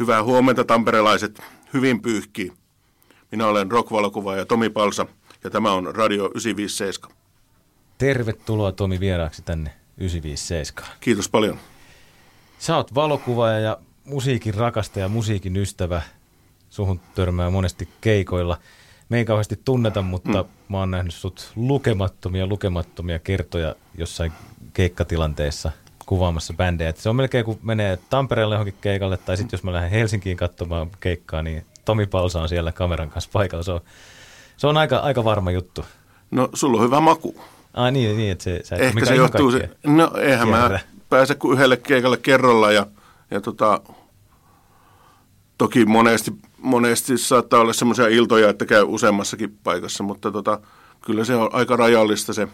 Hyvää huomenta tamperelaiset, hyvin pyyhkii. Minä olen rockvalokuvaaja Tomi Palsa ja tämä on Radio 957. Tervetuloa Tomi vieraaksi tänne 957. Kiitos paljon. Sä oot valokuvaaja ja musiikin rakastaja, musiikin ystävä. Suhun törmää monesti keikoilla. Me ei kauheasti tunneta, mutta mm. mä oon nähnyt sut lukemattomia, lukemattomia kertoja jossain keikkatilanteessa kuvaamassa bändejä. Et se on melkein kuin menee Tampereelle johonkin keikalle, tai sitten jos mä lähden Helsinkiin katsomaan keikkaa, niin Tomi Palsa on siellä kameran kanssa paikalla. Se on, se on aika, aika varma juttu. No, sulla on hyvä maku. Ai niin, niin että se, sä et Ehkä se johtuu se, no eihän kierrä. mä pääse kuin yhdelle keikalle kerralla ja, ja tota, toki monesti, monesti saattaa olla semmoisia iltoja, että käy useammassakin paikassa, mutta tota, kyllä se on aika rajallista se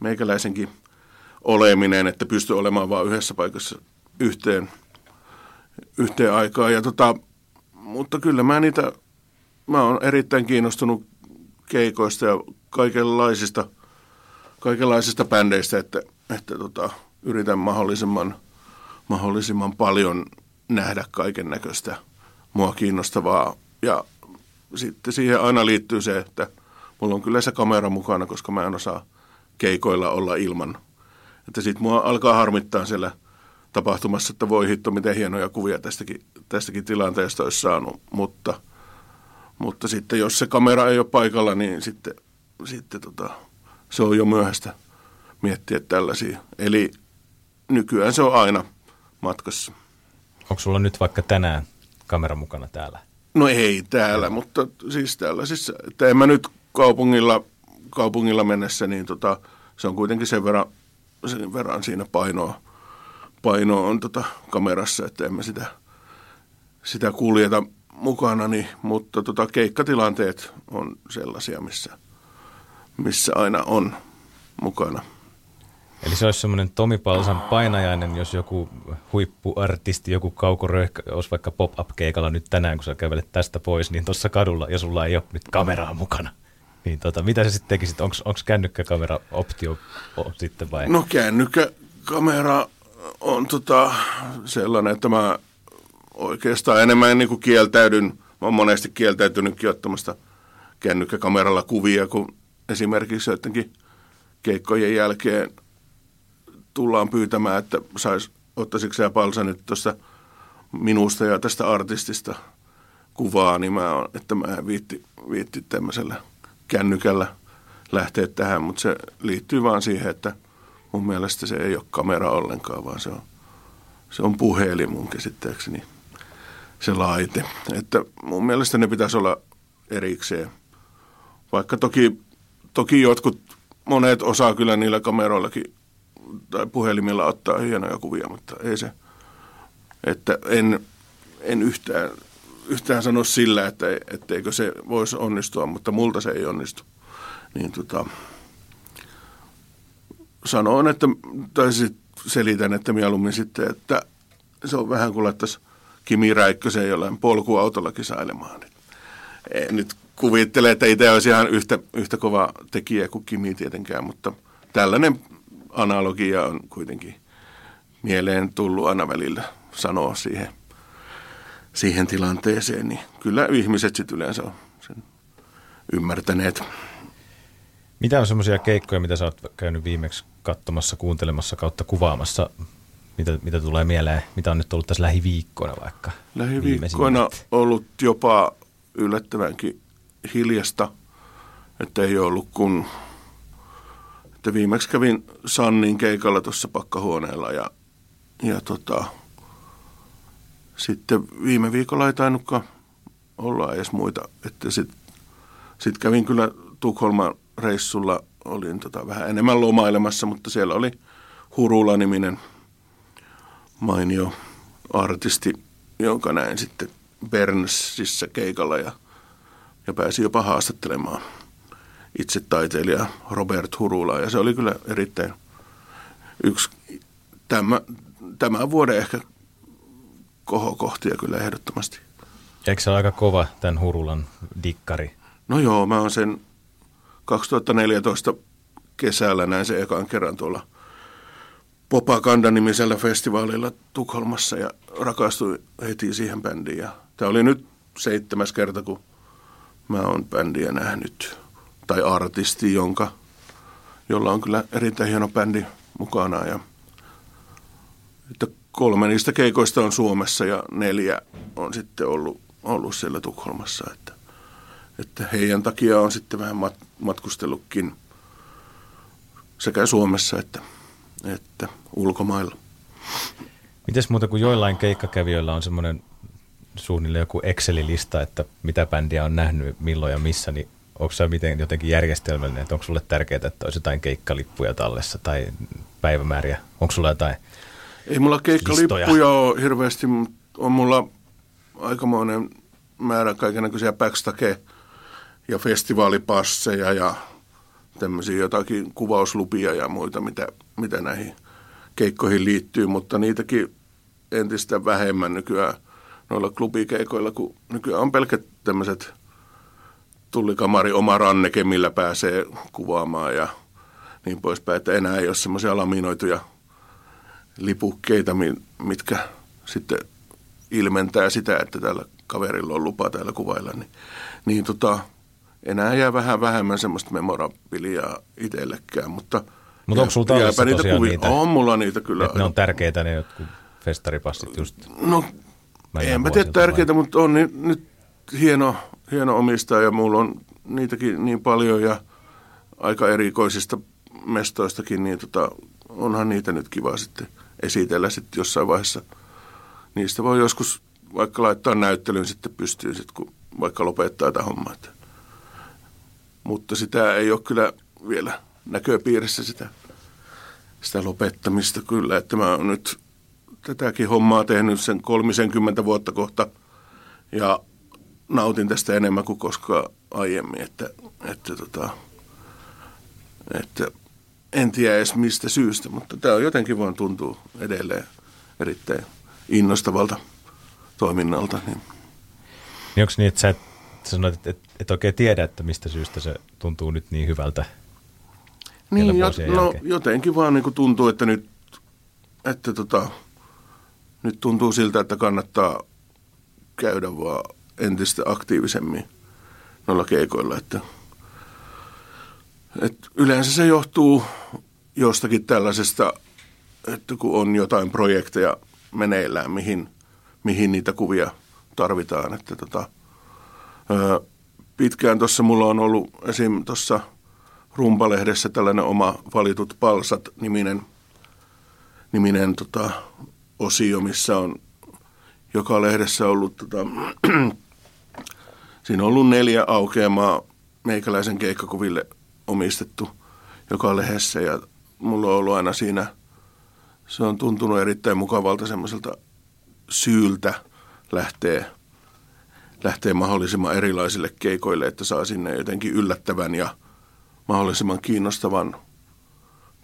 meikäläisenkin oleminen, että pystyy olemaan vain yhdessä paikassa yhteen, yhteen aikaan. Ja tota, mutta kyllä mä niitä, mä oon erittäin kiinnostunut keikoista ja kaikenlaisista, kaikenlaisista bändeistä, että, että tota, yritän mahdollisimman, mahdollisimman paljon nähdä kaiken näköistä mua kiinnostavaa. Ja sitten siihen aina liittyy se, että mulla on kyllä se kamera mukana, koska mä en osaa keikoilla olla ilman. Että sitten mua alkaa harmittaa siellä tapahtumassa, että voi hitto, miten hienoja kuvia tästäkin, tästäkin tilanteesta olisi saanut. Mutta, mutta sitten jos se kamera ei ole paikalla, niin sitten, sitten tota, se on jo myöhäistä miettiä tällaisia. Eli nykyään se on aina matkassa. Onko sulla nyt vaikka tänään kamera mukana täällä? No ei täällä, mutta siis tällaisissa, että en mä nyt kaupungilla, kaupungilla mennessä, niin tota, se on kuitenkin sen verran, sen verran siinä painoa, paino on tota kamerassa, että emme sitä, sitä kuljeta mukana, niin, mutta tota keikkatilanteet on sellaisia, missä, missä aina on mukana. Eli se olisi semmoinen Tomi Palsan painajainen, jos joku huippuartisti, joku kaukoröhkö olisi vaikka pop-up-keikalla nyt tänään, kun sä kävelet tästä pois, niin tuossa kadulla, ja sulla ei ole nyt kameraa mukana. Niin tota, mitä sä sitten tekisit? Onko kännykkäkamera optio sitten vai? No kännykkäkamera on tota sellainen, että mä oikeastaan enemmän niin kuin kieltäydyn. Mä oon monesti kieltäytynytkin ottamasta kännykkäkameralla kuvia, kun esimerkiksi jotenkin keikkojen jälkeen tullaan pyytämään, että sais, ottaisitko sä Palsa nyt tuosta minusta ja tästä artistista kuvaa, niin mä on, että mä viitti, viitti tämmöisellä kännykällä lähteä tähän, mutta se liittyy vaan siihen, että mun mielestä se ei ole kamera ollenkaan, vaan se on, se on puhelin mun käsittääkseni se laite. Että mun mielestä ne pitäisi olla erikseen. Vaikka toki, toki jotkut, monet osaa kyllä niillä kameroillakin tai puhelimilla ottaa hienoja kuvia, mutta ei se, että en, en yhtään, yhtään sano sillä, että etteikö se voisi onnistua, mutta multa se ei onnistu. Niin tota, sanoin, että, tai sit selitän, että mieluummin sitten, että se on vähän kuin laittaisi Kimi Räikkösen jollain polkuautolla kisailemaan. En nyt kuvittele, että itse olisi ihan yhtä, yhtä kova tekijä kuin Kimi tietenkään, mutta tällainen analogia on kuitenkin mieleen tullut aina välillä sanoa siihen, siihen tilanteeseen, niin kyllä ihmiset sitten yleensä on sen ymmärtäneet. Mitä on semmoisia keikkoja, mitä sä oot käynyt viimeksi katsomassa, kuuntelemassa kautta kuvaamassa? Mitä, mitä tulee mieleen? Mitä on nyt ollut tässä lähiviikkoina vaikka? Lähiviikkoina ollut jopa yllättävänkin hiljasta, että ei ollut kun että viimeksi kävin Sannin keikalla tuossa pakkahuoneella ja, ja tota, sitten viime viikolla ei tainnutkaan olla edes muita. Että sitten sit kävin kyllä Tukholman reissulla, olin tota vähän enemmän lomailemassa, mutta siellä oli Hurula-niminen mainio artisti, jonka näin sitten Bernsissä keikalla ja, ja pääsi jopa haastattelemaan – itse taiteilija Robert Hurula. Ja se oli kyllä erittäin yksi tämä, tämän vuoden ehkä kohokohtia kyllä ehdottomasti. Eikö se ole aika kova tämän Hurulan dikkari? No joo, mä oon sen 2014 kesällä näin se ekan kerran tuolla Popakanda-nimisellä festivaalilla Tukholmassa ja rakastui heti siihen bändiin. Ja tämä oli nyt seitsemäs kerta, kun mä oon bändiä nähnyt. Tai artisti, jonka, jolla on kyllä erittäin hieno bändi mukana. Ja, että kolme niistä keikoista on Suomessa ja neljä on sitten ollut, ollut siellä Tukholmassa. Että, että heidän takia on sitten vähän mat, matkustellutkin sekä Suomessa että, että ulkomailla. Mites muuta kuin joillain keikkakävijöillä on semmoinen suunnilleen joku Excel-lista, että mitä bändiä on nähnyt, milloin ja missä, niin onko se miten jotenkin järjestelmällinen, että onko sulle tärkeää, että olisi jotain keikkalippuja tallessa tai päivämääriä? Onko sulla jotain Ei mulla keikkalippuja ole hirveästi, mutta on mulla aikamoinen määrä kaikenlaisia backstage- ja festivaalipasseja ja tämmöisiä jotakin kuvauslupia ja muita, mitä, mitä näihin keikkoihin liittyy, mutta niitäkin entistä vähemmän nykyään noilla klubikeikoilla, kun nykyään on pelkät tämmöiset tullikamari oma ranneke, millä pääsee kuvaamaan ja niin poispäin, että enää ei ole semmoisia laminoituja lipukkeita, mitkä sitten ilmentää sitä, että tällä kaverilla on lupa täällä kuvailla, niin, niin tota, enää jää vähän vähemmän semmoista memorabiliaa itsellekään, mutta mutta onko sulla tallessa niitä kuvia? Niitä? On mulla niitä kyllä. ne on tärkeitä ne jotkut festaripassit just. No, en mä tiedä tärkeitä, vai? mutta on nyt, nyt hieno, hieno omistaja ja mulla on niitäkin niin paljon ja aika erikoisista mestoistakin, niin tota, onhan niitä nyt kiva sitten esitellä sitten jossain vaiheessa. Niistä voi joskus vaikka laittaa näyttelyyn sitten pystyyn, sit, kun vaikka lopettaa tätä hommaa. Mutta sitä ei ole kyllä vielä näköpiirissä sitä, sitä lopettamista kyllä, että mä oon nyt tätäkin hommaa tehnyt sen 30 vuotta kohta ja nautin tästä enemmän kuin koskaan aiemmin, että, että, tota, että en tiedä edes mistä syystä, mutta tämä on jotenkin vaan tuntuu edelleen erittäin innostavalta toiminnalta. Niin. Niin onko niin, että sä et, sanoit, että et, et oikein tiedä, että mistä syystä se tuntuu nyt niin hyvältä niin, ja, no, jotenkin vaan niin kuin tuntuu, että nyt, että tota, nyt tuntuu siltä, että kannattaa käydä vaan entistä aktiivisemmin noilla keikoilla. Että, että yleensä se johtuu jostakin tällaisesta, että kun on jotain projekteja meneillään, mihin, mihin niitä kuvia tarvitaan. Että tota, pitkään tuossa mulla on ollut esim. tuossa – Rumpalehdessä tällainen oma valitut palsat-niminen niminen, tota, osio, missä on joka lehdessä ollut, tota, siinä on ollut neljä aukeamaa meikäläisen keikkakuville omistettu joka lehdessä ja mulla on ollut aina siinä, se on tuntunut erittäin mukavalta semmoiselta syyltä lähtee, lähtee mahdollisimman erilaisille keikoille, että saa sinne jotenkin yllättävän ja – mahdollisimman kiinnostavan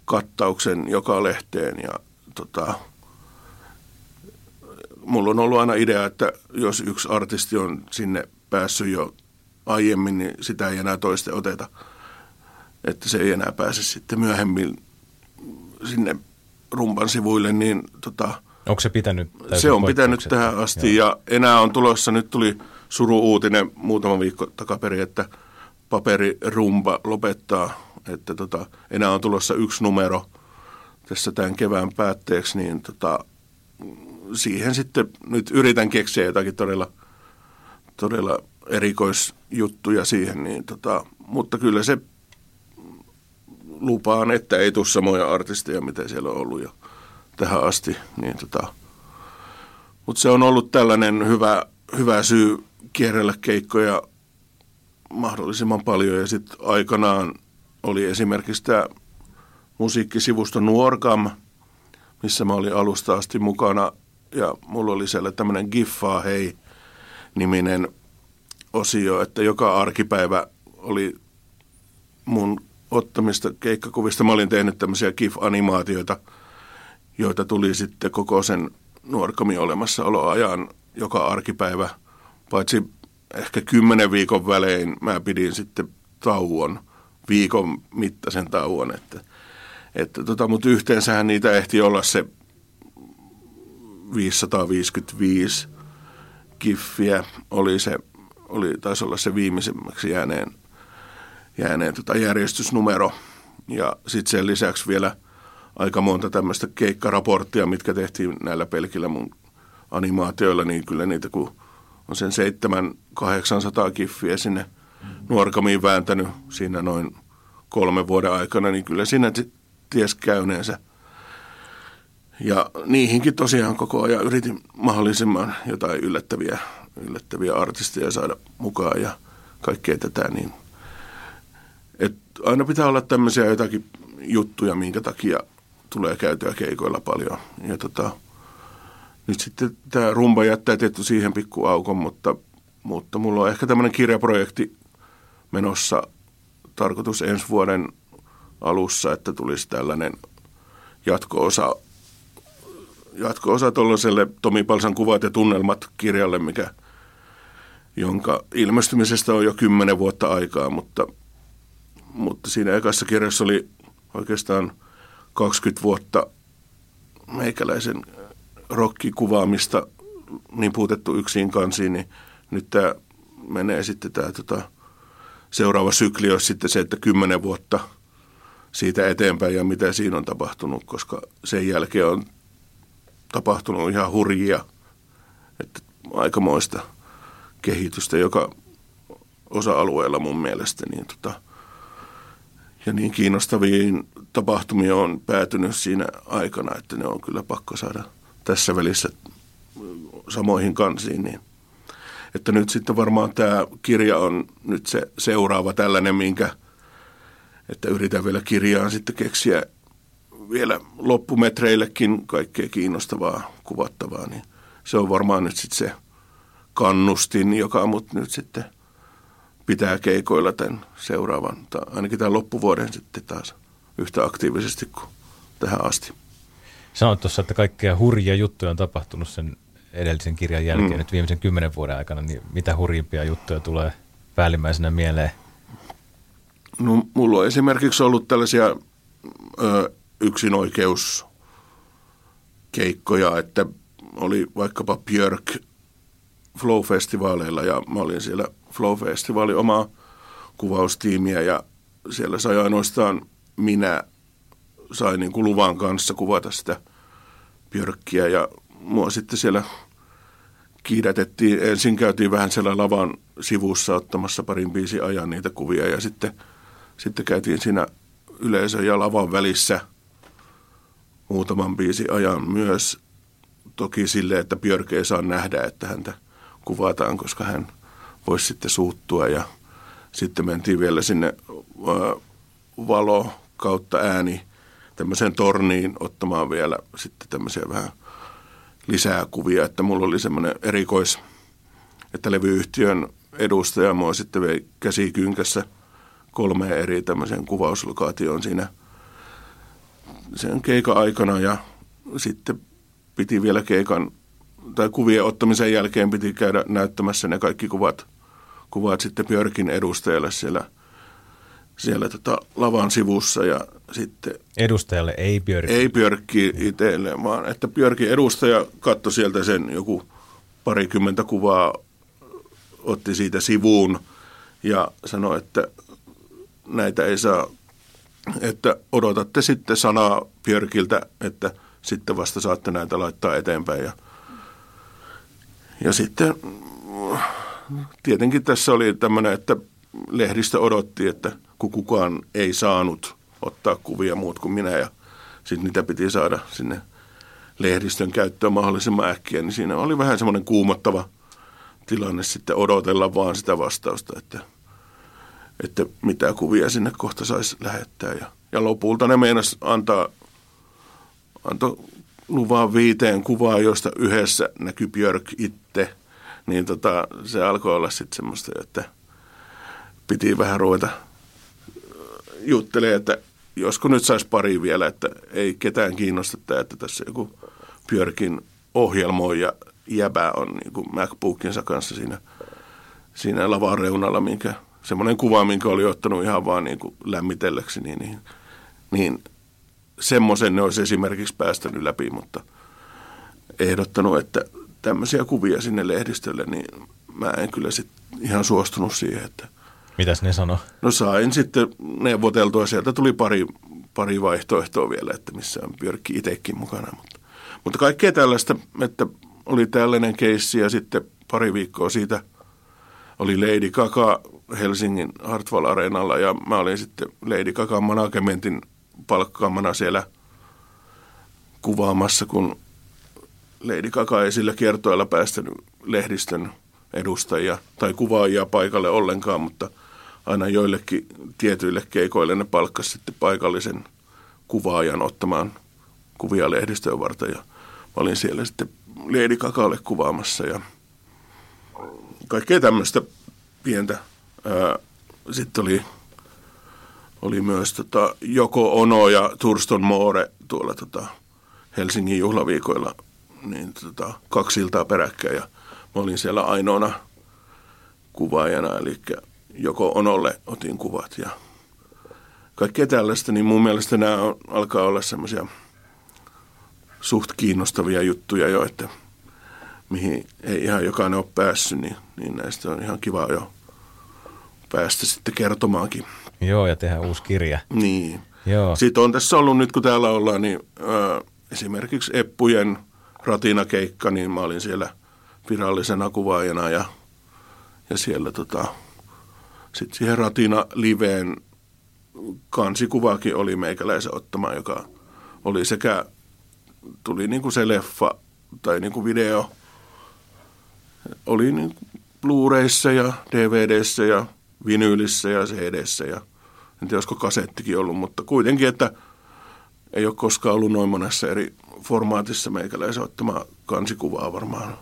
kattauksen joka lehteen ja tota, mulla on ollut aina idea, että jos yksi artisti on sinne päässyt jo aiemmin, niin sitä ei enää toiste oteta. Että se ei enää pääse sitten myöhemmin sinne rumpan sivuille, niin tota, Onko se pitänyt? Se on pitänyt tähän asti Joo. ja enää on tulossa, nyt tuli suru-uutinen muutama viikko takaperin, että – paperirumba lopettaa, että tota, enää on tulossa yksi numero tässä tämän kevään päätteeksi, niin tota, siihen sitten nyt yritän keksiä jotakin todella, todella erikoisjuttuja siihen, niin tota, mutta kyllä se lupaan, että ei tule samoja artisteja, mitä siellä on ollut jo tähän asti. Niin tota, mutta se on ollut tällainen hyvä, hyvä syy kierrellä keikkoja mahdollisimman paljon. Ja sitten aikanaan oli esimerkiksi tämä musiikkisivusto Nuorgam, missä mä olin alusta asti mukana. Ja mulla oli siellä tämmöinen Giffaa hei niminen osio, että joka arkipäivä oli mun ottamista keikkakuvista. Mä olin tehnyt tämmöisiä GIF-animaatioita, joita tuli sitten koko sen nuorkamin olemassaoloajan joka arkipäivä, paitsi ehkä kymmenen viikon välein mä pidin sitten tauon, viikon mittaisen tauon, että, Että tota, mutta yhteensähän niitä ehti olla se 555 kiffiä oli se, oli, taisi olla se viimeisimmäksi jääneen, jääneen tota järjestysnumero. Ja sitten sen lisäksi vielä aika monta tämmöistä keikkaraporttia, mitkä tehtiin näillä pelkillä mun animaatioilla, niin kyllä niitä kun on sen 700-800 kiffiä sinne nuorkamiin vääntänyt siinä noin kolmen vuoden aikana, niin kyllä siinä ties käyneensä. Ja niihinkin tosiaan koko ajan yritin mahdollisimman jotain yllättäviä, yllättäviä artisteja saada mukaan ja kaikkea tätä. Niin. Aina pitää olla tämmöisiä jotakin juttuja, minkä takia tulee käytyä keikoilla paljon. Ja tota, nyt sitten tämä rumba jättää tietty siihen pikku aukon, mutta, mutta mulla on ehkä tämmöinen kirjaprojekti menossa tarkoitus ensi vuoden alussa, että tulisi tällainen jatko-osa, jatko-osa tuollaiselle Tomi Palsan kuvat ja tunnelmat kirjalle, mikä, jonka ilmestymisestä on jo kymmenen vuotta aikaa, mutta, mutta siinä ekassa kirjassa oli oikeastaan 20 vuotta meikäläisen rokkikuvaamista niin puutettu yksin kansiin, niin nyt tämä menee sitten tämä tota, seuraava sykli olisi sitten se, että kymmenen vuotta siitä eteenpäin ja mitä siinä on tapahtunut, koska sen jälkeen on tapahtunut ihan hurjia, että aikamoista kehitystä, joka osa-alueella mun mielestä niin tota, ja niin kiinnostaviin tapahtumia on päätynyt siinä aikana, että ne on kyllä pakko saada tässä välissä samoihin kansiin, niin. Että nyt sitten varmaan tämä kirja on nyt se seuraava tällainen, minkä, että yritän vielä kirjaan sitten keksiä vielä loppumetreillekin kaikkea kiinnostavaa, kuvattavaa, niin se on varmaan nyt sitten se kannustin, joka mut nyt sitten pitää keikoilla tämän seuraavan, tai ainakin tämän loppuvuoden sitten taas yhtä aktiivisesti kuin tähän asti. Sanoit tuossa, että kaikkea hurjia juttuja on tapahtunut sen edellisen kirjan jälkeen, mm. nyt viimeisen kymmenen vuoden aikana, niin mitä hurjimpia juttuja tulee päällimmäisenä mieleen? No, mulla on esimerkiksi ollut tällaisia ö, yksinoikeuskeikkoja, että oli vaikkapa Björk Flow-festivaaleilla ja mä olin siellä Flow-festivaali omaa kuvaustiimiä ja siellä sai ainoastaan minä sain niin kuin luvan kanssa kuvata sitä Björkkiä ja mua sitten siellä kiidätettiin. Ensin käytiin vähän siellä lavan sivussa ottamassa parin biisi ajan niitä kuvia ja sitten, sitten käytiin siinä yleisön ja lavan välissä muutaman biisi ajan myös. Toki sille, että Björk ei saa nähdä, että häntä kuvataan, koska hän voisi sitten suuttua ja sitten mentiin vielä sinne valo kautta ääni tämmöiseen torniin ottamaan vielä sitten tämmöisiä vähän lisää kuvia, että mulla oli semmoinen erikois, että levyyhtiön edustaja mua sitten vei käsikynkässä kolme eri tämmöisen kuvauslokaation siinä sen keikan aikana ja sitten piti vielä keikan tai kuvien ottamisen jälkeen piti käydä näyttämässä ne kaikki kuvat, kuvat sitten Björkin edustajalle siellä, siellä tota lavan sivussa ja sitten... Edustajalle, ei Björki. Ei Björkki itselle, vaan että Björkin edustaja katsoi sieltä sen joku parikymmentä kuvaa, otti siitä sivuun ja sanoi, että näitä ei saa, että odotatte sitten sanaa Björkiltä, että sitten vasta saatte näitä laittaa eteenpäin. Ja, ja sitten tietenkin tässä oli tämmöinen, että lehdistö odotti, että kun kukaan ei saanut – ottaa kuvia muut kuin minä ja sitten niitä piti saada sinne lehdistön käyttöön mahdollisimman äkkiä, niin siinä oli vähän semmoinen kuumottava tilanne sitten odotella vaan sitä vastausta, että, että mitä kuvia sinne kohta saisi lähettää. Ja, ja lopulta ne meinas antaa, antoi luvan viiteen kuvaa, josta yhdessä näkyy Björk itse, niin tota, se alkoi olla sitten semmoista, että piti vähän ruveta juttelemaan, että josko nyt saisi pari vielä, että ei ketään kiinnosta tämä, että tässä joku Björkin ohjelmoija jäbä on niin kuin MacBookinsa kanssa siinä, siinä lavan reunalla, minkä, semmoinen kuva, minkä oli ottanut ihan vaan niin kuin lämmitelleksi, niin, niin, niin semmoisen ne olisi esimerkiksi päästänyt läpi, mutta ehdottanut, että tämmöisiä kuvia sinne lehdistölle, niin mä en kyllä sit ihan suostunut siihen, että Mitäs ne sano? No sain sitten neuvoteltua, sieltä tuli pari, pari vaihtoehtoa vielä, että missä on Björkki itsekin mukana. Mutta, mutta kaikkea tällaista, että oli tällainen keissi ja sitten pari viikkoa siitä oli Lady Gaga Helsingin Hartwall Areenalla ja mä olin sitten Lady Gaga managementin palkkaamana siellä kuvaamassa, kun Lady Gaga ei sillä kiertoilla päästänyt lehdistön edustajia tai kuvaajia paikalle ollenkaan, mutta aina joillekin tietyille keikoille ne palkkasi sitten paikallisen kuvaajan ottamaan kuvia lehdistöön varten ja mä olin siellä sitten Lady Gagalle kuvaamassa ja kaikkea tämmöistä pientä. Sitten oli, oli myös tota Joko Ono ja Turston Moore tuolla tota Helsingin juhlaviikoilla niin tota, kaksi iltaa peräkkäin ja mä olin siellä ainoana kuvaajana, eli joko Onolle otin kuvat ja kaikkea tällaista, niin mun mielestä nämä on, alkaa olla semmoisia suht kiinnostavia juttuja jo, että mihin ei ihan jokainen ole päässyt, niin, niin näistä on ihan kiva jo päästä sitten kertomaankin. Joo, ja tehdä uusi kirja. Niin. Joo. Sitten on tässä ollut nyt, kun täällä ollaan, niin äh, esimerkiksi Eppujen ratinakeikka, niin mä olin siellä virallisena kuvaajana ja, ja siellä tota, sitten siihen ratina liveen kansikuvaakin oli meikäläisen ottama, joka oli sekä, tuli niin kuin se leffa tai niin kuin video, oli niin Blu-rayssa ja DVDssä ja vinyylissä ja CDssä ja en tiedä, olisiko kasettikin ollut, mutta kuitenkin, että ei ole koskaan ollut noin monessa eri formaatissa meikäläisen ottama kansikuvaa varmaan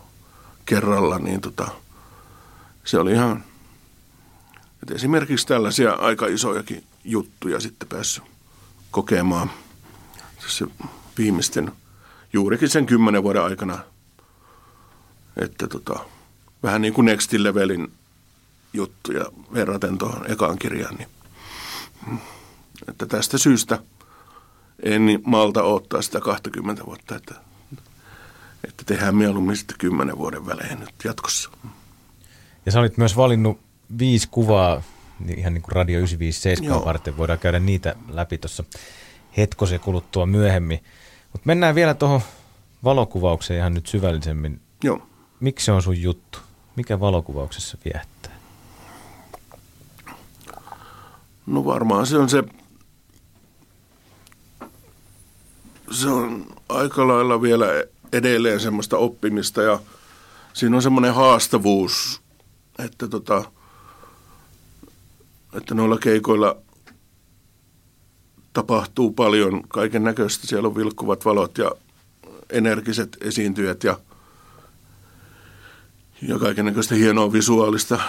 kerralla, niin tota, se oli ihan, että esimerkiksi tällaisia aika isojakin juttuja sitten päässyt kokemaan se viimeisten juurikin sen kymmenen vuoden aikana, että tota, vähän niin kuin Next Levelin juttuja verraten tuohon ekaan kirjaan, niin että tästä syystä en malta ottaa sitä 20 vuotta, että, että tehdään mieluummin sitten 10 vuoden välein nyt jatkossa. Ja sä olit myös valinnut viisi kuvaa, niin ihan niin kuin Radio 957 Joo. varten. Voidaan käydä niitä läpi tuossa hetkosen kuluttua myöhemmin. Mutta mennään vielä tuohon valokuvaukseen ihan nyt syvällisemmin. Joo. Miksi se on sun juttu? Mikä valokuvauksessa viehättää? No varmaan se on se, se on aika lailla vielä edelleen semmoista oppimista ja siinä on semmoinen haastavuus, että tota, että noilla keikoilla tapahtuu paljon kaiken näköistä. Siellä on vilkkuvat valot ja energiset esiintyjät ja, ja kaiken näköistä hienoa visuaalista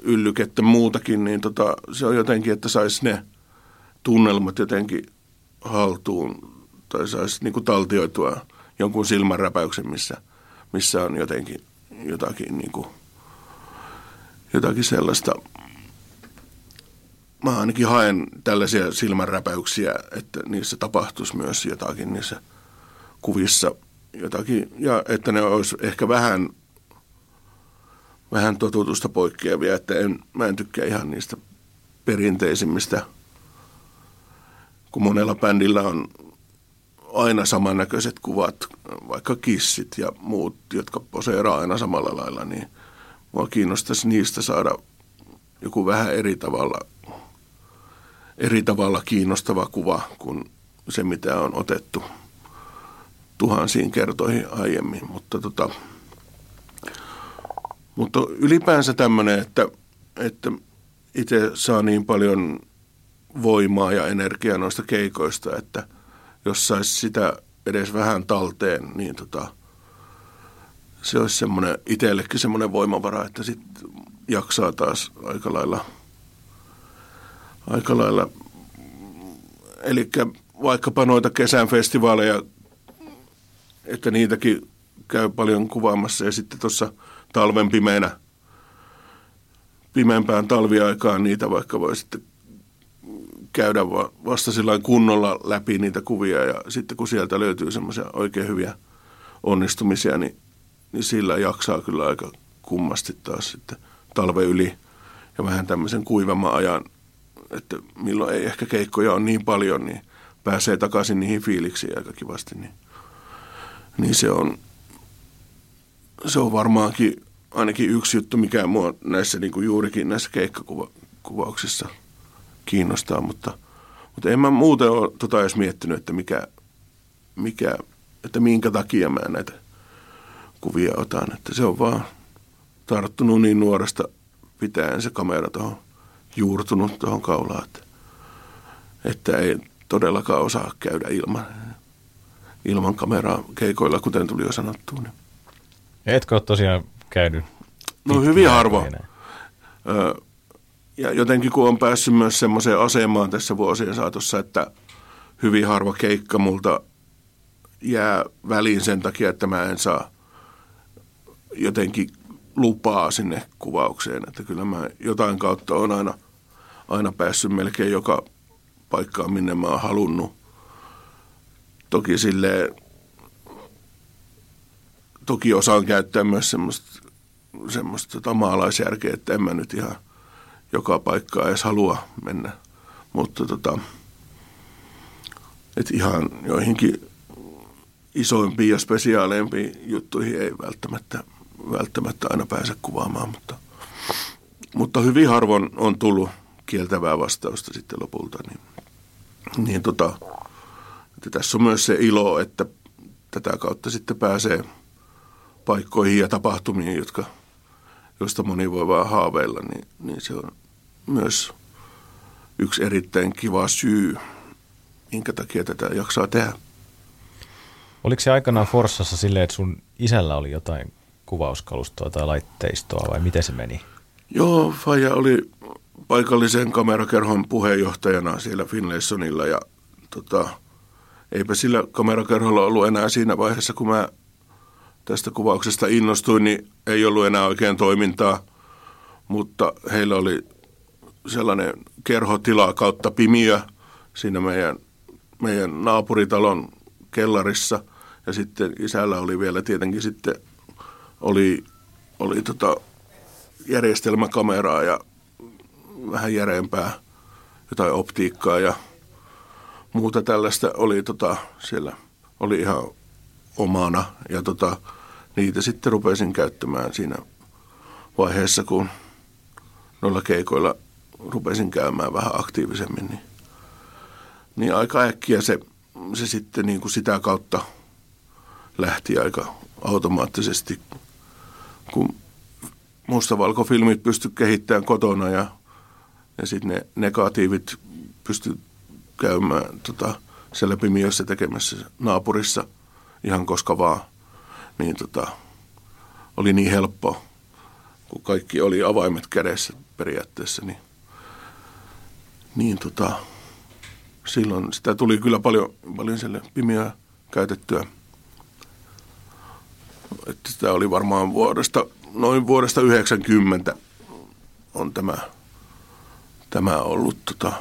yllykettä muutakin, niin tota, se on jotenkin, että saisi ne tunnelmat jotenkin haltuun tai saisi niin taltioitua jonkun silmänräpäyksen, missä, missä on jotenkin jotakin, niin kuin, jotakin sellaista. Mä ainakin haen tällaisia silmänräpäyksiä, että niissä tapahtuisi myös jotakin niissä kuvissa jotakin, ja että ne olisi ehkä vähän, vähän totutusta poikkeavia, että en, mä en tykkää ihan niistä perinteisimmistä, kun monella bändillä on aina samannäköiset kuvat, vaikka kissit ja muut, jotka poseeraa aina samalla lailla, niin mua kiinnostaisi niistä saada joku vähän eri tavalla – eri tavalla kiinnostava kuva kuin se, mitä on otettu tuhansiin kertoihin aiemmin. Mutta, tota, mutta ylipäänsä tämmöinen, että, että itse saa niin paljon voimaa ja energiaa noista keikoista, että jos saisi sitä edes vähän talteen, niin tota, se olisi semmoinen itsellekin semmoinen voimavara, että sitten jaksaa taas aika lailla – aika lailla. Eli vaikkapa noita kesän festivaaleja, että niitäkin käy paljon kuvaamassa ja sitten tuossa talven pimeänä, pimeämpään talviaikaan niitä vaikka voi sitten käydä vasta sillä kunnolla läpi niitä kuvia ja sitten kun sieltä löytyy semmoisia oikein hyviä onnistumisia, niin, niin sillä jaksaa kyllä aika kummasti taas sitten talve yli ja vähän tämmöisen kuivamman ajan, että milloin ei ehkä keikkoja on niin paljon, niin pääsee takaisin niihin fiiliksiin aika kivasti, niin, niin se on, se on varmaankin ainakin yksi juttu, mikä mua näissä niin kuin juurikin näissä keikkakuvauksissa kiinnostaa, mutta, mutta en mä muuten ole tota edes miettinyt, että mikä, mikä, että minkä takia mä näitä kuvia otan. Että se on vaan tarttunut niin nuoresta pitäen se kamera tuohon juurtunut tuohon kaulaan, että, että ei todellakaan osaa käydä ilman, ilman kameraa keikoilla, kuten tuli jo sanottua. Niin. Etkö ole tosiaan käynyt? No hyvin harvoin. Ja jotenkin kun on päässyt myös semmoiseen asemaan tässä vuosien saatossa, että hyvin harva keikka multa jää väliin sen takia, että mä en saa jotenkin lupaa sinne kuvaukseen. Että kyllä mä jotain kautta on aina, aina päässyt melkein joka paikkaan, minne mä oon halunnut. Toki sille toki osaan käyttää myös semmoista, semmoista tota maalaisjärkeä, että en mä nyt ihan joka paikkaa edes halua mennä. Mutta tota, että ihan joihinkin isoimpiin ja spesiaalempiin juttuihin ei välttämättä, välttämättä aina pääse kuvaamaan, mutta, mutta hyvin harvoin on tullut kieltävää vastausta sitten lopulta. Niin, niin tota, että tässä on myös se ilo, että tätä kautta sitten pääsee paikkoihin ja tapahtumiin, jotka, joista moni voi vaan haaveilla, niin, niin se on myös yksi erittäin kiva syy, minkä takia tätä jaksaa tehdä. Oliko se aikanaan Forssassa silleen, että sun isällä oli jotain kuvauskalustoa tai laitteistoa vai miten se meni? Joo, Faija oli paikallisen kamerakerhon puheenjohtajana siellä Finlaysonilla ja tota, eipä sillä kamerakerholla ollut enää siinä vaiheessa, kun mä tästä kuvauksesta innostuin, niin ei ollut enää oikein toimintaa, mutta heillä oli sellainen kerhotila kautta pimiö siinä meidän, meidän naapuritalon kellarissa. Ja sitten isällä oli vielä tietenkin sitten oli, oli tota järjestelmäkameraa ja vähän järeempää jotain optiikkaa ja muuta tällaista oli tota, siellä oli ihan omana ja tota, niitä sitten rupesin käyttämään siinä vaiheessa, kun noilla keikoilla rupesin käymään vähän aktiivisemmin, niin, niin aika äkkiä se, se sitten niin kuin sitä kautta lähti aika automaattisesti, kun mustavalkofilmit pysty kehittämään kotona ja, ja sitten ne negatiivit pysty käymään tota, siellä pimiössä tekemässä naapurissa ihan koska vaan, niin tota, oli niin helppo, kun kaikki oli avaimet kädessä periaatteessa, niin niin tota, silloin sitä tuli kyllä paljon, paljon siellä pimiä käytettyä. Että sitä oli varmaan vuodesta, noin vuodesta 90 on tämä, tämä ollut. Tota,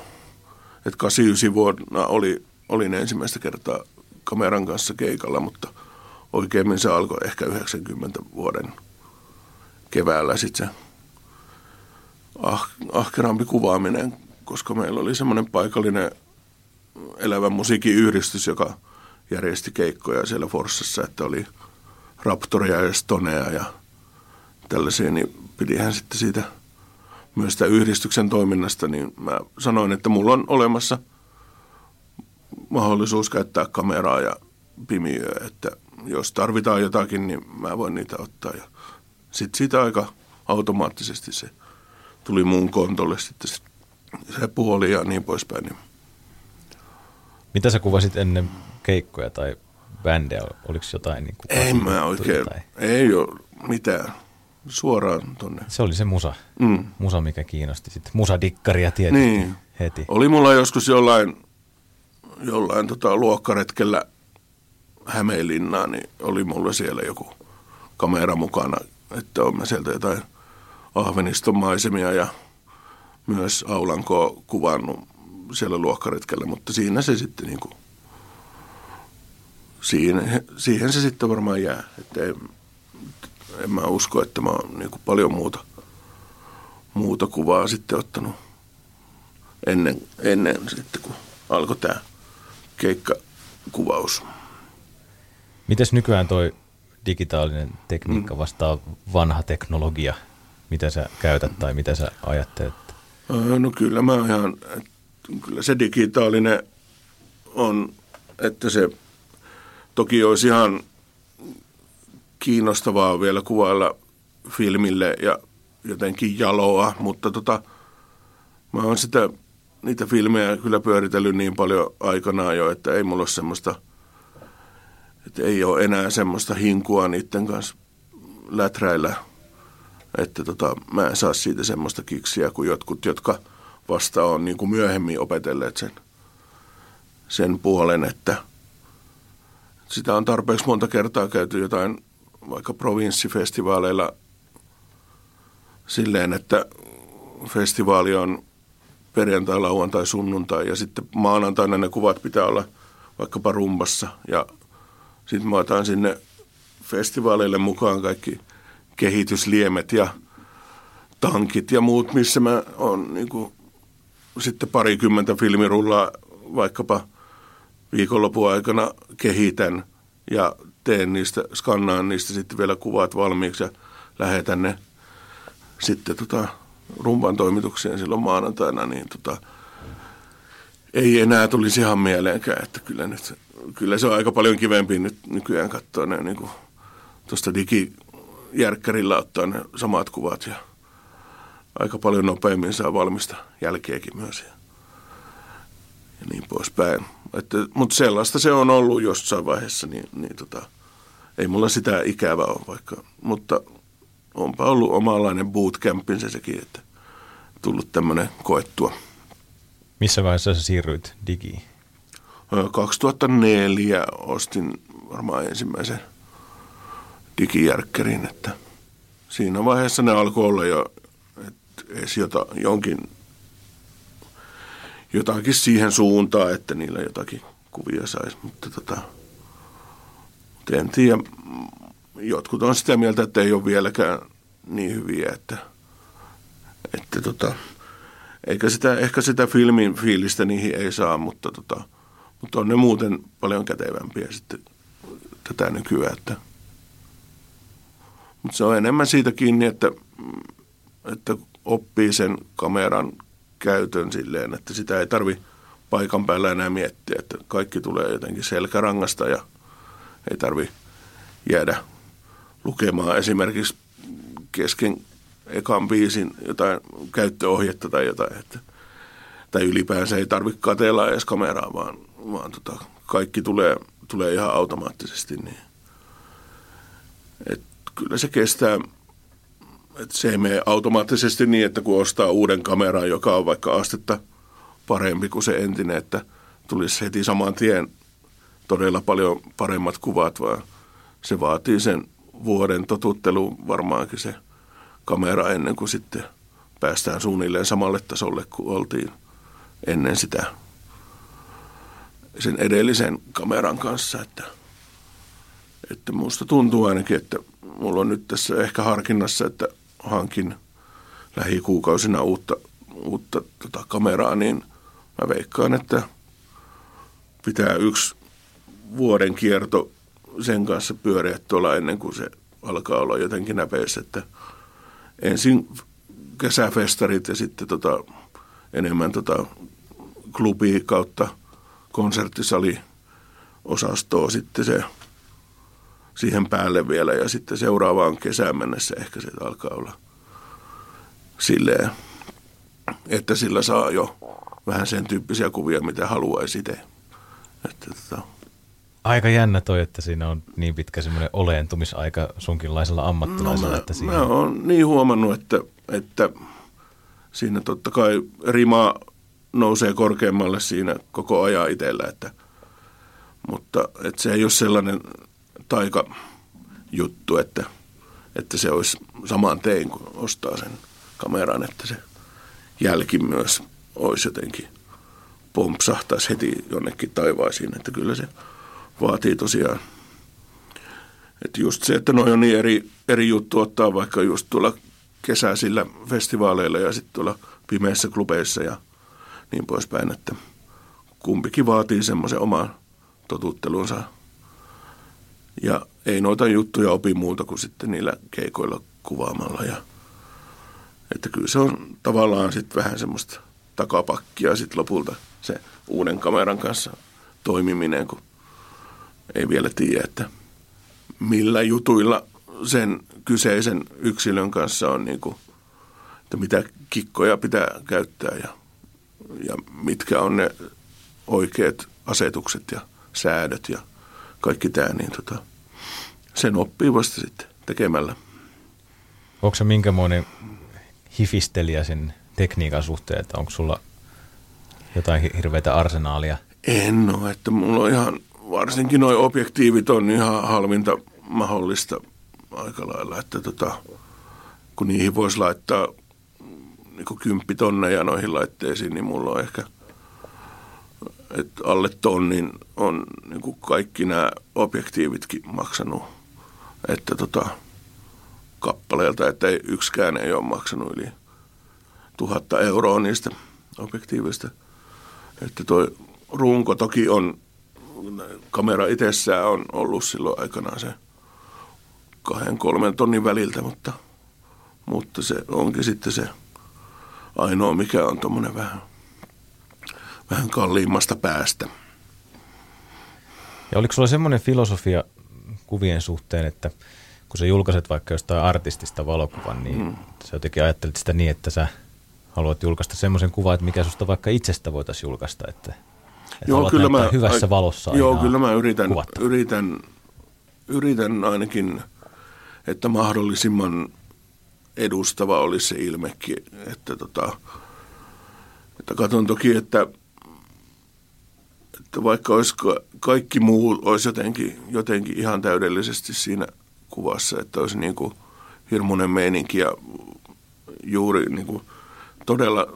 että 89 vuonna oli, olin ensimmäistä kertaa kameran kanssa keikalla, mutta oikeimmin se alkoi ehkä 90 vuoden keväällä sitten se ah, ahkerampi kuvaaminen koska meillä oli semmoinen paikallinen elävän musiikin yhdistys, joka järjesti keikkoja siellä Forssassa, että oli Raptoria ja Stonea ja tällaisia, niin pidihän sitten siitä myös sitä yhdistyksen toiminnasta, niin mä sanoin, että mulla on olemassa mahdollisuus käyttää kameraa ja pimiöä, että jos tarvitaan jotakin, niin mä voin niitä ottaa. Ja sitten siitä aika automaattisesti se tuli mun kontolle sitten se puoli ja niin poispäin. Niin. Mitä sä kuvasit ennen keikkoja tai bändejä? Oliko jotain niin kuin Ei mä oikein, tai... ei ole mitään suoraan tonne. Se oli se musa, mm. musa mikä kiinnosti sitten. Musadikkaria tietysti niin. heti. Oli mulla joskus jollain, jollain tota luokkaretkellä Hämeenlinnaan, niin oli mulla siellä joku kamera mukana, että on mä sieltä jotain ahveniston maisemia ja myös Aulanko kuvannut siellä luokkaritkellä, mutta siinä se sitten niin kuin, siihen, siihen se sitten varmaan jää. Että en, en mä usko, että mä oon niin paljon muuta, muuta kuvaa sitten ottanut ennen, ennen sitten, kun alkoi tämä keikkakuvaus. Mites nykyään toi digitaalinen tekniikka mm. vastaa vanha teknologia? Mitä sä käytät tai mitä sä ajattelet? No kyllä mä ihan, kyllä se digitaalinen on, että se toki olisi ihan kiinnostavaa vielä kuvailla filmille ja jotenkin jaloa, mutta tota, mä oon sitä, niitä filmejä kyllä pyöritellyt niin paljon aikanaan jo, että ei mulla ole semmoista, että ei ole enää semmoista hinkua niiden kanssa läträillä, että tota, mä en saa siitä semmoista kiksiä kuin jotkut, jotka vasta on niin kuin myöhemmin opetelleet sen, sen puolen, että sitä on tarpeeksi monta kertaa käyty jotain vaikka provinssifestivaaleilla silleen, että festivaali on perjantai, lauantai, sunnuntai ja sitten maanantaina ne kuvat pitää olla vaikkapa rumbassa ja sitten mä otan sinne festivaaleille mukaan kaikki kehitysliemet ja tankit ja muut, missä mä oon niin kuin, sitten parikymmentä filmirullaa vaikkapa viikonlopun aikana kehitän ja teen niistä, skannaan niistä sitten vielä kuvat valmiiksi ja lähetän ne sitten tota, rumpan toimitukseen silloin maanantaina, niin tota, ei enää tulisi ihan mieleenkään, että kyllä, nyt, kyllä se on aika paljon kivempi nyt nykyään katsoa ne niin tuosta digijärkkärillä ottaa ne samat kuvat ja aika paljon nopeammin saa valmista jälkeäkin myös ja, ja niin poispäin. Mutta sellaista se on ollut jossain vaiheessa, niin, niin tota, ei mulla sitä ikävää ole vaikka, mutta onpa ollut omanlainen bootcampinsa sekin, että tullut tämmöinen koettua. Missä vaiheessa sä siirryit digiin? 2004 ostin varmaan ensimmäisen digijärkkärin, että siinä vaiheessa ne alkoi olla jo edes jota, jonkin, jotakin siihen suuntaan, että niillä jotakin kuvia saisi, mutta tota, en tiedä, jotkut on sitä mieltä, että ei ole vieläkään niin hyviä, että, että tota, eikä sitä, ehkä sitä filmin fiilistä niihin ei saa, mutta, tota, mutta on ne muuten paljon kätevämpiä sitten tätä nykyään. Että. Mutta se on enemmän siitä kiinni, että, että oppii sen kameran käytön silleen, että sitä ei tarvi paikan päällä enää miettiä, että kaikki tulee jotenkin selkärangasta ja ei tarvi jäädä lukemaan esimerkiksi kesken ekan biisin jotain käyttöohjetta tai jotain, että, tai ylipäänsä ei tarvitse kateella edes kameraa, vaan, vaan tota, kaikki tulee, tulee ihan automaattisesti. Niin. Et kyllä se kestää että se ei mene automaattisesti niin, että kun ostaa uuden kameran, joka on vaikka astetta parempi kuin se entinen, että tulisi heti saman tien todella paljon paremmat kuvat, vaan se vaatii sen vuoden totuttelu varmaankin se kamera ennen kuin sitten päästään suunnilleen samalle tasolle kuin oltiin ennen sitä sen edellisen kameran kanssa, että, että musta tuntuu ainakin, että mulla on nyt tässä ehkä harkinnassa, että hankin lähikuukausina uutta, uutta tota kameraa, niin mä veikkaan, että pitää yksi vuoden kierto sen kanssa pyöriä tuolla ennen kuin se alkaa olla jotenkin näpeissä, että ensin kesäfestarit ja sitten tota, enemmän tota klubi kautta konserttisali osastoa sitten se siihen päälle vielä ja sitten seuraavaan kesään mennessä ehkä se alkaa olla silleen, että sillä saa jo vähän sen tyyppisiä kuvia, mitä haluaisi itse. Että, tota. Aika jännä toi, että siinä on niin pitkä semmoinen olentumisaika sunkinlaisella ammattilaisella. No, mä, että siinä... mä oon niin huomannut, että, että siinä totta kai rima nousee korkeammalle siinä koko ajan itsellä, että, mutta että se ei ole sellainen taika juttu, että, että se olisi saman tein, kun ostaa sen kameran, että se jälki myös olisi jotenkin pompsahtaisi heti jonnekin taivaisiin, että kyllä se vaatii tosiaan. Että just se, että noin on niin eri, eri juttu ottaa vaikka just tuolla kesäisillä festivaaleilla ja sitten tuolla pimeissä klubeissa ja niin poispäin, että kumpikin vaatii semmoisen oman totuttelunsa. Ja ei noita juttuja opi muuta kuin sitten niillä keikoilla kuvaamalla. Ja, että kyllä se on tavallaan sitten vähän semmoista takapakkia sitten lopulta se uuden kameran kanssa toimiminen, kun ei vielä tiedä, että millä jutuilla sen kyseisen yksilön kanssa on niin kuin, että mitä kikkoja pitää käyttää ja, ja mitkä on ne oikeat asetukset ja säädöt ja kaikki tämä, niin tota, sen oppii vasta sitten tekemällä. Onko se minkämoinen hifistelijä sen tekniikan suhteen, että onko sulla jotain hirveitä arsenaalia? En ole, että mulla on ihan, varsinkin nuo objektiivit on ihan halvinta mahdollista aika lailla, että tota, kun niihin voisi laittaa niin kymppitonneja noihin laitteisiin, niin mulla on ehkä – että alle tonnin on niin kuin kaikki nämä objektiivitkin maksanut, että tota, kappaleelta, että ei, yksikään ei ole maksanut yli tuhatta euroa niistä objektiivista. Että toi runko toki on, kamera itsessään on ollut silloin aikanaan se kahden, kolmen tonnin väliltä, mutta, mutta se onkin sitten se ainoa, mikä on tuommoinen vähän vähän kalliimmasta päästä. Ja oliko sulla semmoinen filosofia kuvien suhteen, että kun sä julkaiset vaikka jostain artistista valokuvan, niin mm. sä jotenkin ajattelit sitä niin, että sä haluat julkaista semmoisen kuvan, että mikä susta vaikka itsestä voitaisiin julkaista, että, että joo, kyllä mä, hyvässä valossa Joo, kyllä mä yritän, yritän, yritän ainakin, että mahdollisimman edustava olisi se ilmekin, että, tota, että katson toki, että että vaikka olisi kaikki muu olisi jotenkin, jotenkin ihan täydellisesti siinä kuvassa, että olisi niin kuin hirmuinen meininki ja juuri niin kuin todella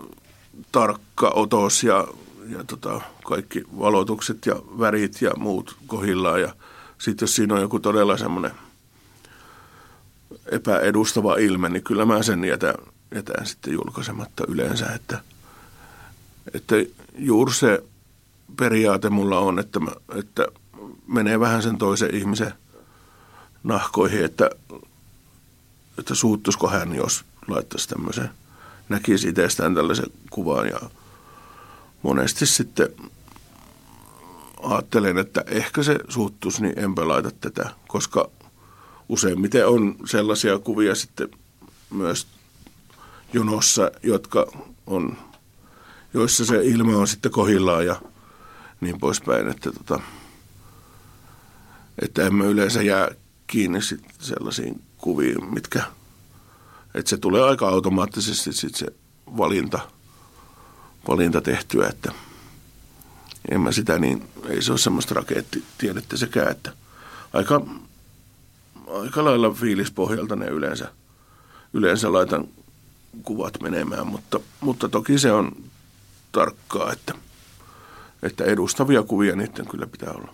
tarkka otos ja, ja tota, kaikki valotukset ja värit ja muut kohillaan. Ja sitten jos siinä on joku todella semmoinen epäedustava ilme, niin kyllä mä sen jätän, jätän sitten julkaisematta yleensä, että, että juuri se periaate mulla on, että, mä, että menee vähän sen toisen ihmisen nahkoihin, että, että suuttuisiko hän, jos laittaisi tämmöisen, näkisi itsestään tällaisen kuvan ja monesti sitten ajattelen, että ehkä se suuttuisi, niin enpä laita tätä, koska useimmiten on sellaisia kuvia sitten myös jonossa, jotka on, joissa se ilma on sitten kohillaan ja niin poispäin, että, tota, että emme yleensä jää kiinni sit sellaisiin kuviin, mitkä, että se tulee aika automaattisesti sit se valinta, valinta tehtyä, että en mä sitä niin, ei se ole semmoista rakettitiedettä sekään, että aika, aika lailla fiilispohjalta ne yleensä, yleensä laitan kuvat menemään, mutta, mutta toki se on tarkkaa, että – että edustavia kuvia niiden kyllä pitää olla.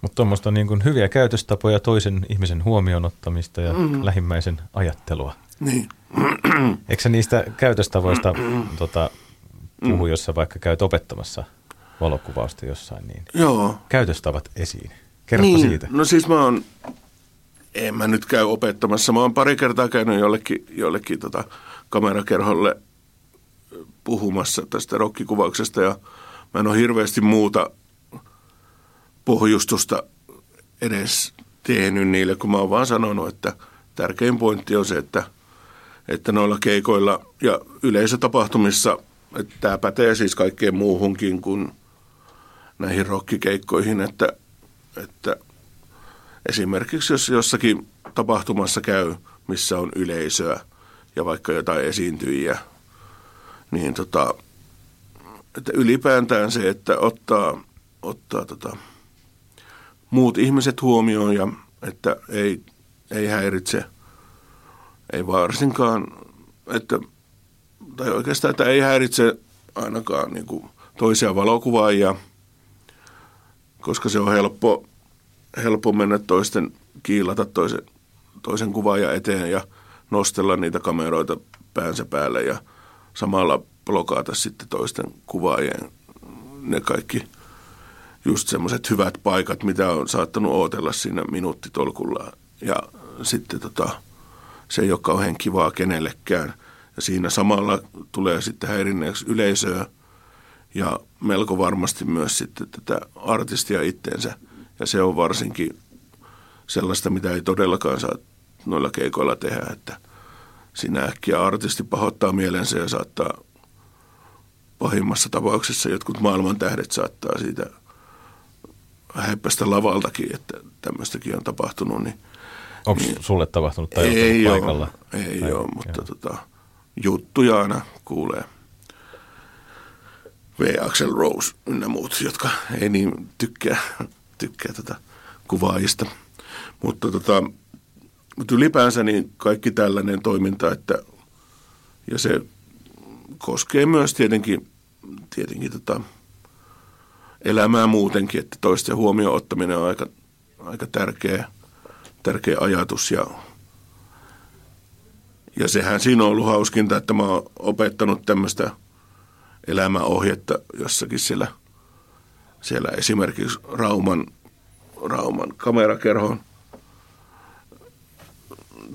Mutta tuommoista niin kuin hyviä käytöstapoja, toisen ihmisen huomioon ottamista ja mm-hmm. lähimmäisen ajattelua. Niin. Eikö niistä käytöstavoista tota, puhu, jos sä vaikka käyt opettamassa valokuvausta jossain, niin Joo. käytöstavat esiin. Kerro niin. siitä. No siis mä oon, en mä nyt käy opettamassa, mä oon pari kertaa käynyt jollekin, jollekin tota kamerakerholle puhumassa tästä rokkikuvauksesta ja – mä en ole hirveästi muuta pohjustusta edes tehnyt niille, kun mä oon vaan sanonut, että tärkein pointti on se, että, että noilla keikoilla ja yleisötapahtumissa, että tämä pätee siis kaikkeen muuhunkin kuin näihin rokkikeikkoihin, että, että esimerkiksi jos jossakin tapahtumassa käy, missä on yleisöä ja vaikka jotain esiintyjiä, niin tota, että ylipäätään se, että ottaa, ottaa tota, muut ihmiset huomioon ja että ei, ei häiritse, ei varsinkaan, että, tai oikeastaan, että ei häiritse ainakaan niin kuin toisia valokuvaajia, koska se on helppo, helppo mennä toisten, kiilata toisen, toisen kuvaajan eteen ja nostella niitä kameroita päänsä päälle ja samalla blokata sitten toisten kuvaajien ne kaikki just semmoiset hyvät paikat, mitä on saattanut ootella siinä minuuttitolkulla. Ja sitten tota, se ei ole kauhean kivaa kenellekään. Ja siinä samalla tulee sitten häirinneeksi yleisöä ja melko varmasti myös sitten tätä artistia itteensä. Ja se on varsinkin sellaista, mitä ei todellakaan saa noilla keikoilla tehdä, että sinä äkkiä artisti pahoittaa mielensä ja saattaa pahimmassa tapauksessa jotkut maailman tähdet saattaa siitä häippästä lavaltakin, että tämmöistäkin on tapahtunut. Niin, Onko niin, sulle tapahtunut tai ei paikalla? Ole, ei tai, ole, mutta tota, juttuja aina kuulee. V. Axel Rose ynnä muut, jotka ei niin tykkää, tykkää tätä kuvaajista. Mutta, tota, mutta ylipäänsä niin kaikki tällainen toiminta, että ja se koskee myös tietenkin, tietenkin tota, elämää muutenkin, että toisten huomioon ottaminen on aika, aika tärkeä, tärkeä ajatus ja ja sehän siinä on ollut hauskinta, että mä oon opettanut tämmöistä elämäohjetta jossakin siellä, siellä esimerkiksi Rauman, Rauman kamerakerhon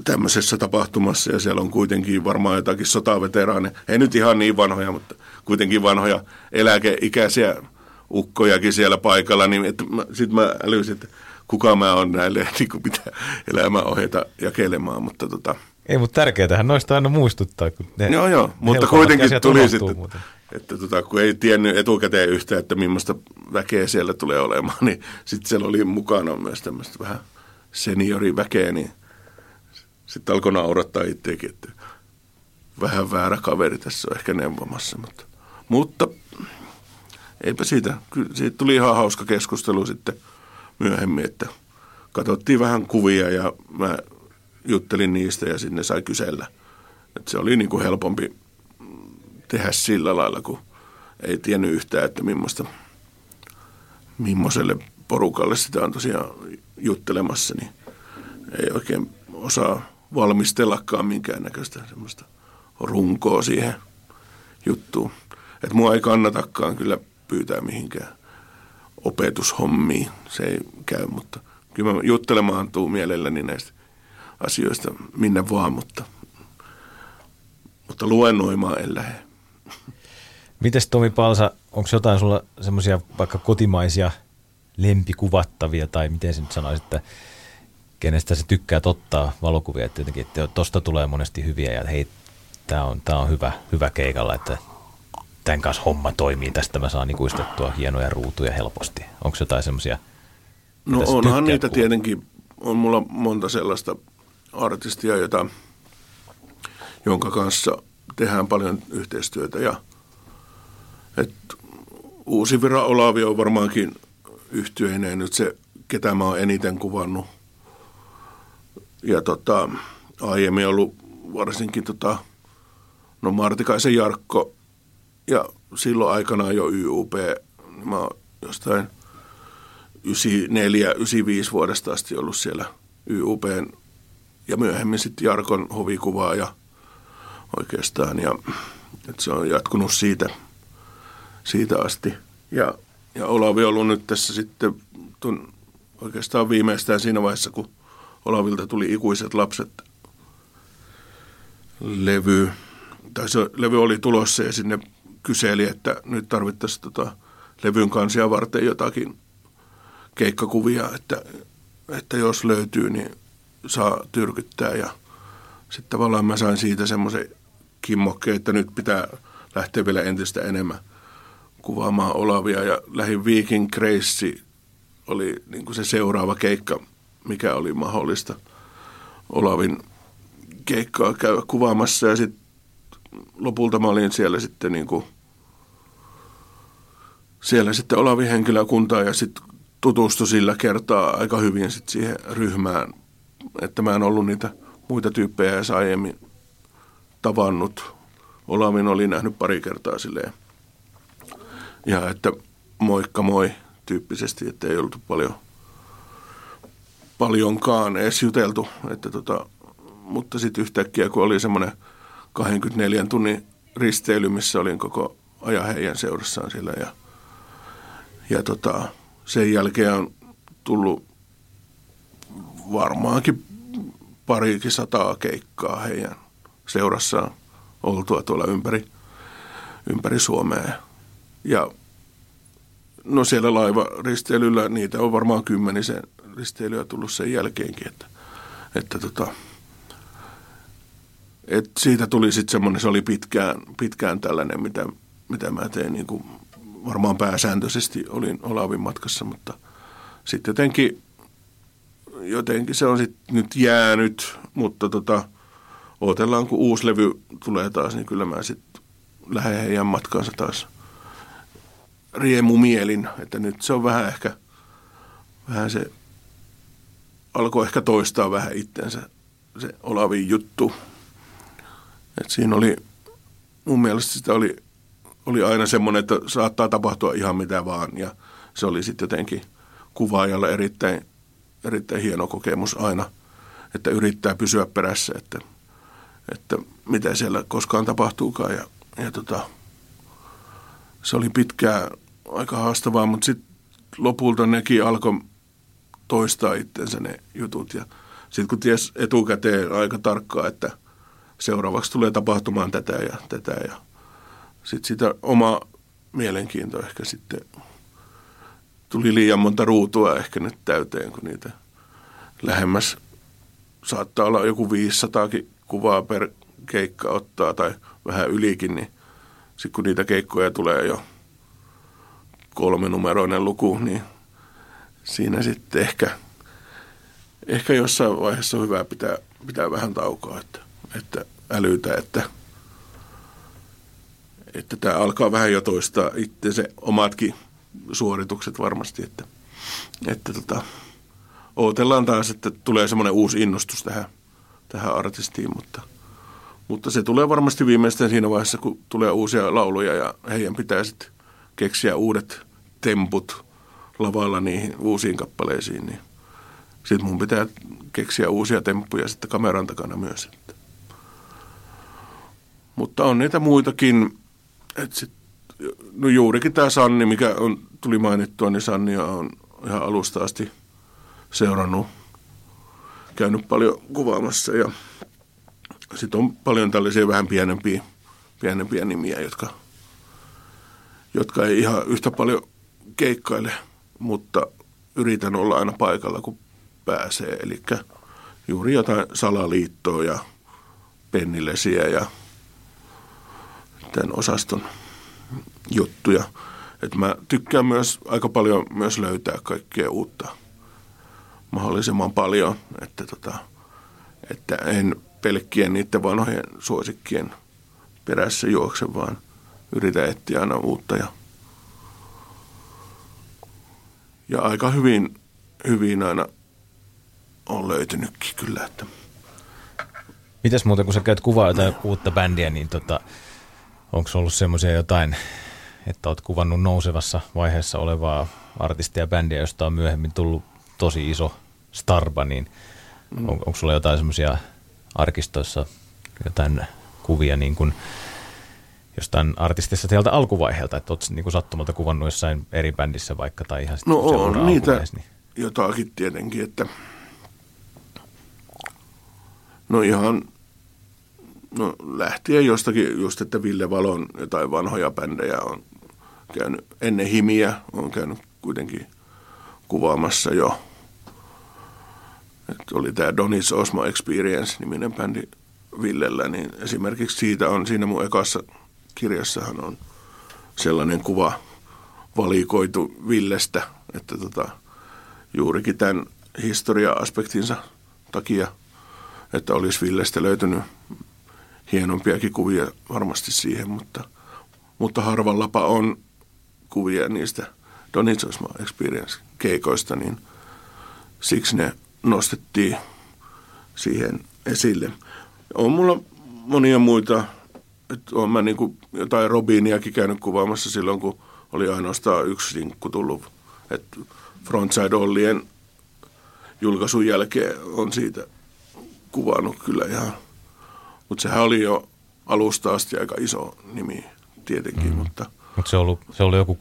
tämmöisessä tapahtumassa. Ja siellä on kuitenkin varmaan jotakin sotaveteraaneja, ei nyt ihan niin vanhoja, mutta kuitenkin vanhoja eläkeikäisiä ukkojakin siellä paikalla, niin sitten mä älysin, että kuka mä oon näille, niin kuin pitää elämäohjeita jakelemaan, mutta tota, ei, mutta tärkeätähän noista aina muistuttaa. Kun ne joo, joo, mutta kuitenkin tuli sitten, muuten. että tota, kun ei tiennyt etukäteen yhtään, että millaista väkeä siellä tulee olemaan, niin sitten siellä oli mukana myös tämmöistä vähän senioriväkeä, niin sitten alkoi naurattaa itsekin, että vähän väärä kaveri tässä on ehkä neuvomassa, mutta, mutta eipä siitä, kyllä siitä tuli ihan hauska keskustelu sitten myöhemmin, että katsottiin vähän kuvia ja mä juttelin niistä ja sinne sai kysellä. Et se oli niin kuin helpompi tehdä sillä lailla, kun ei tiennyt yhtään, että millaista, millaiselle porukalle sitä on tosiaan juttelemassa, niin ei oikein osaa valmistellakaan minkäännäköistä semmoista runkoa siihen juttuun. Että mua ei kannatakaan kyllä pyytää mihinkään opetushommiin. Se ei käy, mutta kyllä mä juttelemaan tuu mielelläni näistä asioista minne vaan, mutta, mutta luennoimaan en lähde. Mites Tomi Palsa, onko jotain sulla semmoisia vaikka kotimaisia lempikuvattavia tai miten se nyt sanoisit, että kenestä se tykkää ottaa valokuvia, että jotenkin, että tosta tulee monesti hyviä ja hei, tämä on, tää on hyvä, hyvä keikalla, että tämän kanssa homma toimii, tästä mä saan ikuistettua hienoja ruutuja helposti. Onko jotain semmoisia? No onhan niitä kuva? tietenkin, on mulla monta sellaista artistia, jota, jonka kanssa tehdään paljon yhteistyötä. Ja, et Uusi Vira Olavi on varmaankin yhtyeineen nyt se, ketä mä oon eniten kuvannut. Ja tota, aiemmin ollut varsinkin tota, no Martikaisen Jarkko ja silloin aikanaan jo YUP, niin mä oon jostain 94-95 vuodesta asti ollut siellä YUPn ja myöhemmin sitten Jarkon hovikuvaaja oikeastaan. Ja että se on jatkunut siitä, siitä asti. Ja, ja Olavi on ollut nyt tässä sitten tuon, oikeastaan viimeistään siinä vaiheessa, kun Olavilta tuli ikuiset lapset levy. Tai se levy oli tulossa ja sinne kyseli, että nyt tarvittaisiin tota levyn kansia varten jotakin keikkakuvia, että, että jos löytyy, niin saa tyrkyttää ja sitten tavallaan mä sain siitä semmoisen kimmokkeen, että nyt pitää lähteä vielä entistä enemmän kuvaamaan Olavia. Ja lähin Viking Grace oli niin kuin se seuraava keikka, mikä oli mahdollista Olavin keikkaa käydä kuvaamassa. Ja sitten lopulta mä olin siellä sitten niin kuin siellä sitten Olavin henkilökuntaa ja sitten tutustu sillä kertaa aika hyvin sitten siihen ryhmään että mä en ollut niitä muita tyyppejä edes aiemmin tavannut. Olamin oli nähnyt pari kertaa silleen ja että moikka moi tyyppisesti, että ei ollut paljon, paljonkaan edes juteltu. Että tota, mutta sitten yhtäkkiä, kun oli semmoinen 24 tunnin risteily, missä olin koko ajan heidän seurassaan siellä ja, ja tota, sen jälkeen on tullut varmaankin parikin sataa keikkaa heidän seurassaan oltua tuolla ympäri, ympäri Suomea. Ja no siellä laivaristeilyllä niitä on varmaan kymmenisen risteilyä tullut sen jälkeenkin, että, että tota, et siitä tuli sitten semmoinen, se oli pitkään, pitkään tällainen, mitä, mitä mä tein niin kuin varmaan pääsääntöisesti olin Olavin matkassa, mutta sitten jotenkin, jotenkin se on sitten nyt jäänyt, mutta tota, odotellaan kun uusi levy tulee taas, niin kyllä mä sitten lähden heidän matkaansa taas riemumielin, että nyt se on vähän ehkä, vähän se alkoi ehkä toistaa vähän itsensä se Olavin juttu. Et siinä oli, mun mielestä sitä oli, oli aina semmoinen, että saattaa tapahtua ihan mitä vaan. Ja se oli sitten jotenkin kuvaajalle erittäin, erittäin hieno kokemus aina, että yrittää pysyä perässä, että, että mitä siellä koskaan tapahtuukaan. Ja, ja tota, se oli pitkään aika haastavaa, mutta sitten lopulta nekin alkoi toistaa itsensä ne jutut. Ja sitten kun ties etukäteen aika tarkkaa, että – seuraavaksi tulee tapahtumaan tätä ja tätä. Ja sitten sitä oma mielenkiinto ehkä sitten tuli liian monta ruutua ehkä nyt täyteen, kun niitä lähemmäs saattaa olla joku 500 kuvaa per keikka ottaa tai vähän ylikin, niin sitten kun niitä keikkoja tulee jo kolmenumeroinen luku, niin siinä sitten ehkä, ehkä jossain vaiheessa on hyvä pitää, pitää vähän taukoa, että että älytä, että, että tämä alkaa vähän jo toistaa itse se omatkin suoritukset varmasti, että, että tota, odotellaan taas, että tulee semmoinen uusi innostus tähän, tähän artistiin, mutta, mutta se tulee varmasti viimeistään siinä vaiheessa, kun tulee uusia lauluja ja heidän pitää sitten keksiä uudet temput lavalla niihin uusiin kappaleisiin, niin sitten mun pitää keksiä uusia temppuja sitten kameran takana myös. Että. Mutta on niitä muitakin. Et sit, no juurikin tämä Sanni, mikä on, tuli mainittua, niin Sannia on ihan alusta asti seurannut, käynyt paljon kuvaamassa ja sitten on paljon tällaisia vähän pienempiä, pienempiä nimiä, jotka, jotka ei ihan yhtä paljon keikkaile, mutta yritän olla aina paikalla, kun pääsee. Eli juuri jotain salaliittoa ja pennilesiä ja tämän osaston juttuja. Et mä tykkään myös aika paljon myös löytää kaikkea uutta mahdollisimman paljon, että, tota, että en pelkkien niiden vanhojen suosikkien perässä juokse, vaan yritä etsiä aina uutta ja, ja aika hyvin, hyvin aina on löytynytkin kyllä. Että. Mitäs muuten, kun sä käyt kuvaa jotain uutta bändiä, niin tota, Onko ollut semmoisia jotain, että olet kuvannut nousevassa vaiheessa olevaa artistia ja bändiä, josta on myöhemmin tullut tosi iso starba, niin on, onko sulla jotain semmoisia arkistoissa jotain kuvia niin kuin jostain artistista sieltä alkuvaiheelta, että olet niin sattumalta kuvannut jossain eri bändissä vaikka tai ihan No on niitä niin. jotakin tietenkin, että no ihan No lähtien jostakin just, että Ville Valon jotain vanhoja bändejä on käynyt ennen Himiä, on käynyt kuitenkin kuvaamassa jo. Et oli tämä Donis Osmo Experience-niminen bändi Villellä, niin esimerkiksi siitä on, siinä mun ekassa kirjassahan on sellainen kuva valikoitu Villestä, että tota, juurikin tämän historia-aspektinsa takia, että olisi Villestä löytynyt hienompiakin kuvia varmasti siihen, mutta, mutta harvallapa on kuvia niistä Donitsosma Experience-keikoista, niin siksi ne nostettiin siihen esille. On mulla monia muita, että olen mä niin kuin jotain Robiniakin käynyt kuvaamassa silloin, kun oli ainoastaan yksi sinkku tullut. että Frontside Ollien julkaisun jälkeen on siitä kuvannut kyllä ihan. Mutta sehän oli jo alusta asti aika iso nimi tietenkin, mm. mutta... Mutta se, ollut, se oli joku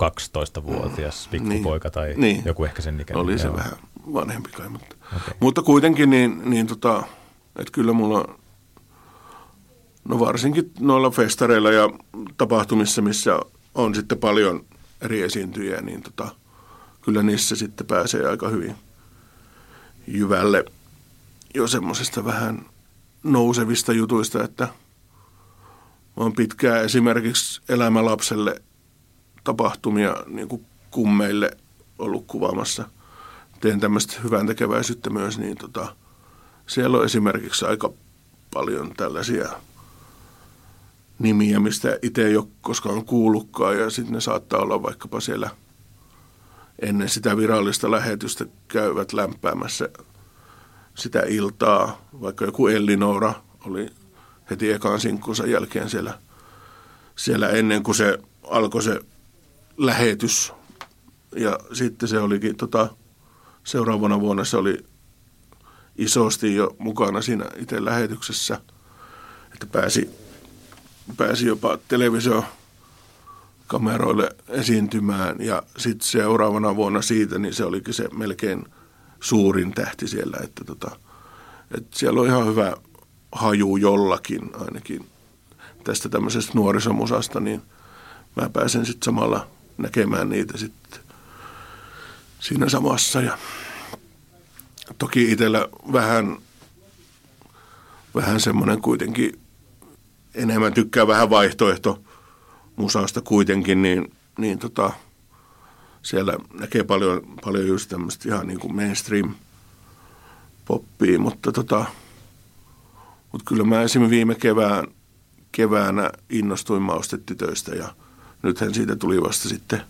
12-vuotias mm. pikkupoika tai niin, joku ehkä sen ikäinen. Oli se joo. vähän vanhempi kai, mutta, okay. mutta kuitenkin niin, niin tota, että kyllä mulla no varsinkin noilla festareilla ja tapahtumissa, missä on sitten paljon eri esiintyjiä, niin tota, kyllä niissä sitten pääsee aika hyvin jyvälle jo semmoisesta vähän nousevista jutuista, että mä oon pitkään esimerkiksi elämälapselle tapahtumia niin kuin kummeille ollut kuvaamassa. Teen tämmöistä hyvän tekeväisyyttä myös, niin tota, siellä on esimerkiksi aika paljon tällaisia nimiä, mistä itse ei ole koskaan kuullutkaan ja sitten ne saattaa olla vaikkapa siellä ennen sitä virallista lähetystä käyvät lämpäämässä sitä iltaa, vaikka joku Ellinora oli heti ekaan sinkkunsa jälkeen siellä, siellä ennen kuin se alkoi se lähetys. Ja sitten se olikin tota, seuraavana vuonna se oli isosti jo mukana siinä itse lähetyksessä, että pääsi, pääsi jopa televisio kameroille esiintymään ja sitten seuraavana vuonna siitä, niin se olikin se melkein suurin tähti siellä, että tota, että siellä on ihan hyvä haju jollakin ainakin tästä tämmöisestä nuorisomusasta, niin mä pääsen sitten samalla näkemään niitä sitten siinä samassa. Ja toki itsellä vähän, vähän semmoinen kuitenkin, enemmän tykkää vähän vaihtoehto musasta kuitenkin, niin, niin tota, siellä näkee paljon, paljon just tämmöistä ihan niin kuin mainstream poppia, mutta tota, mutta kyllä mä esimerkiksi viime kevään, keväänä innostuin maustetytöistä ja nythän siitä tuli vasta sitten.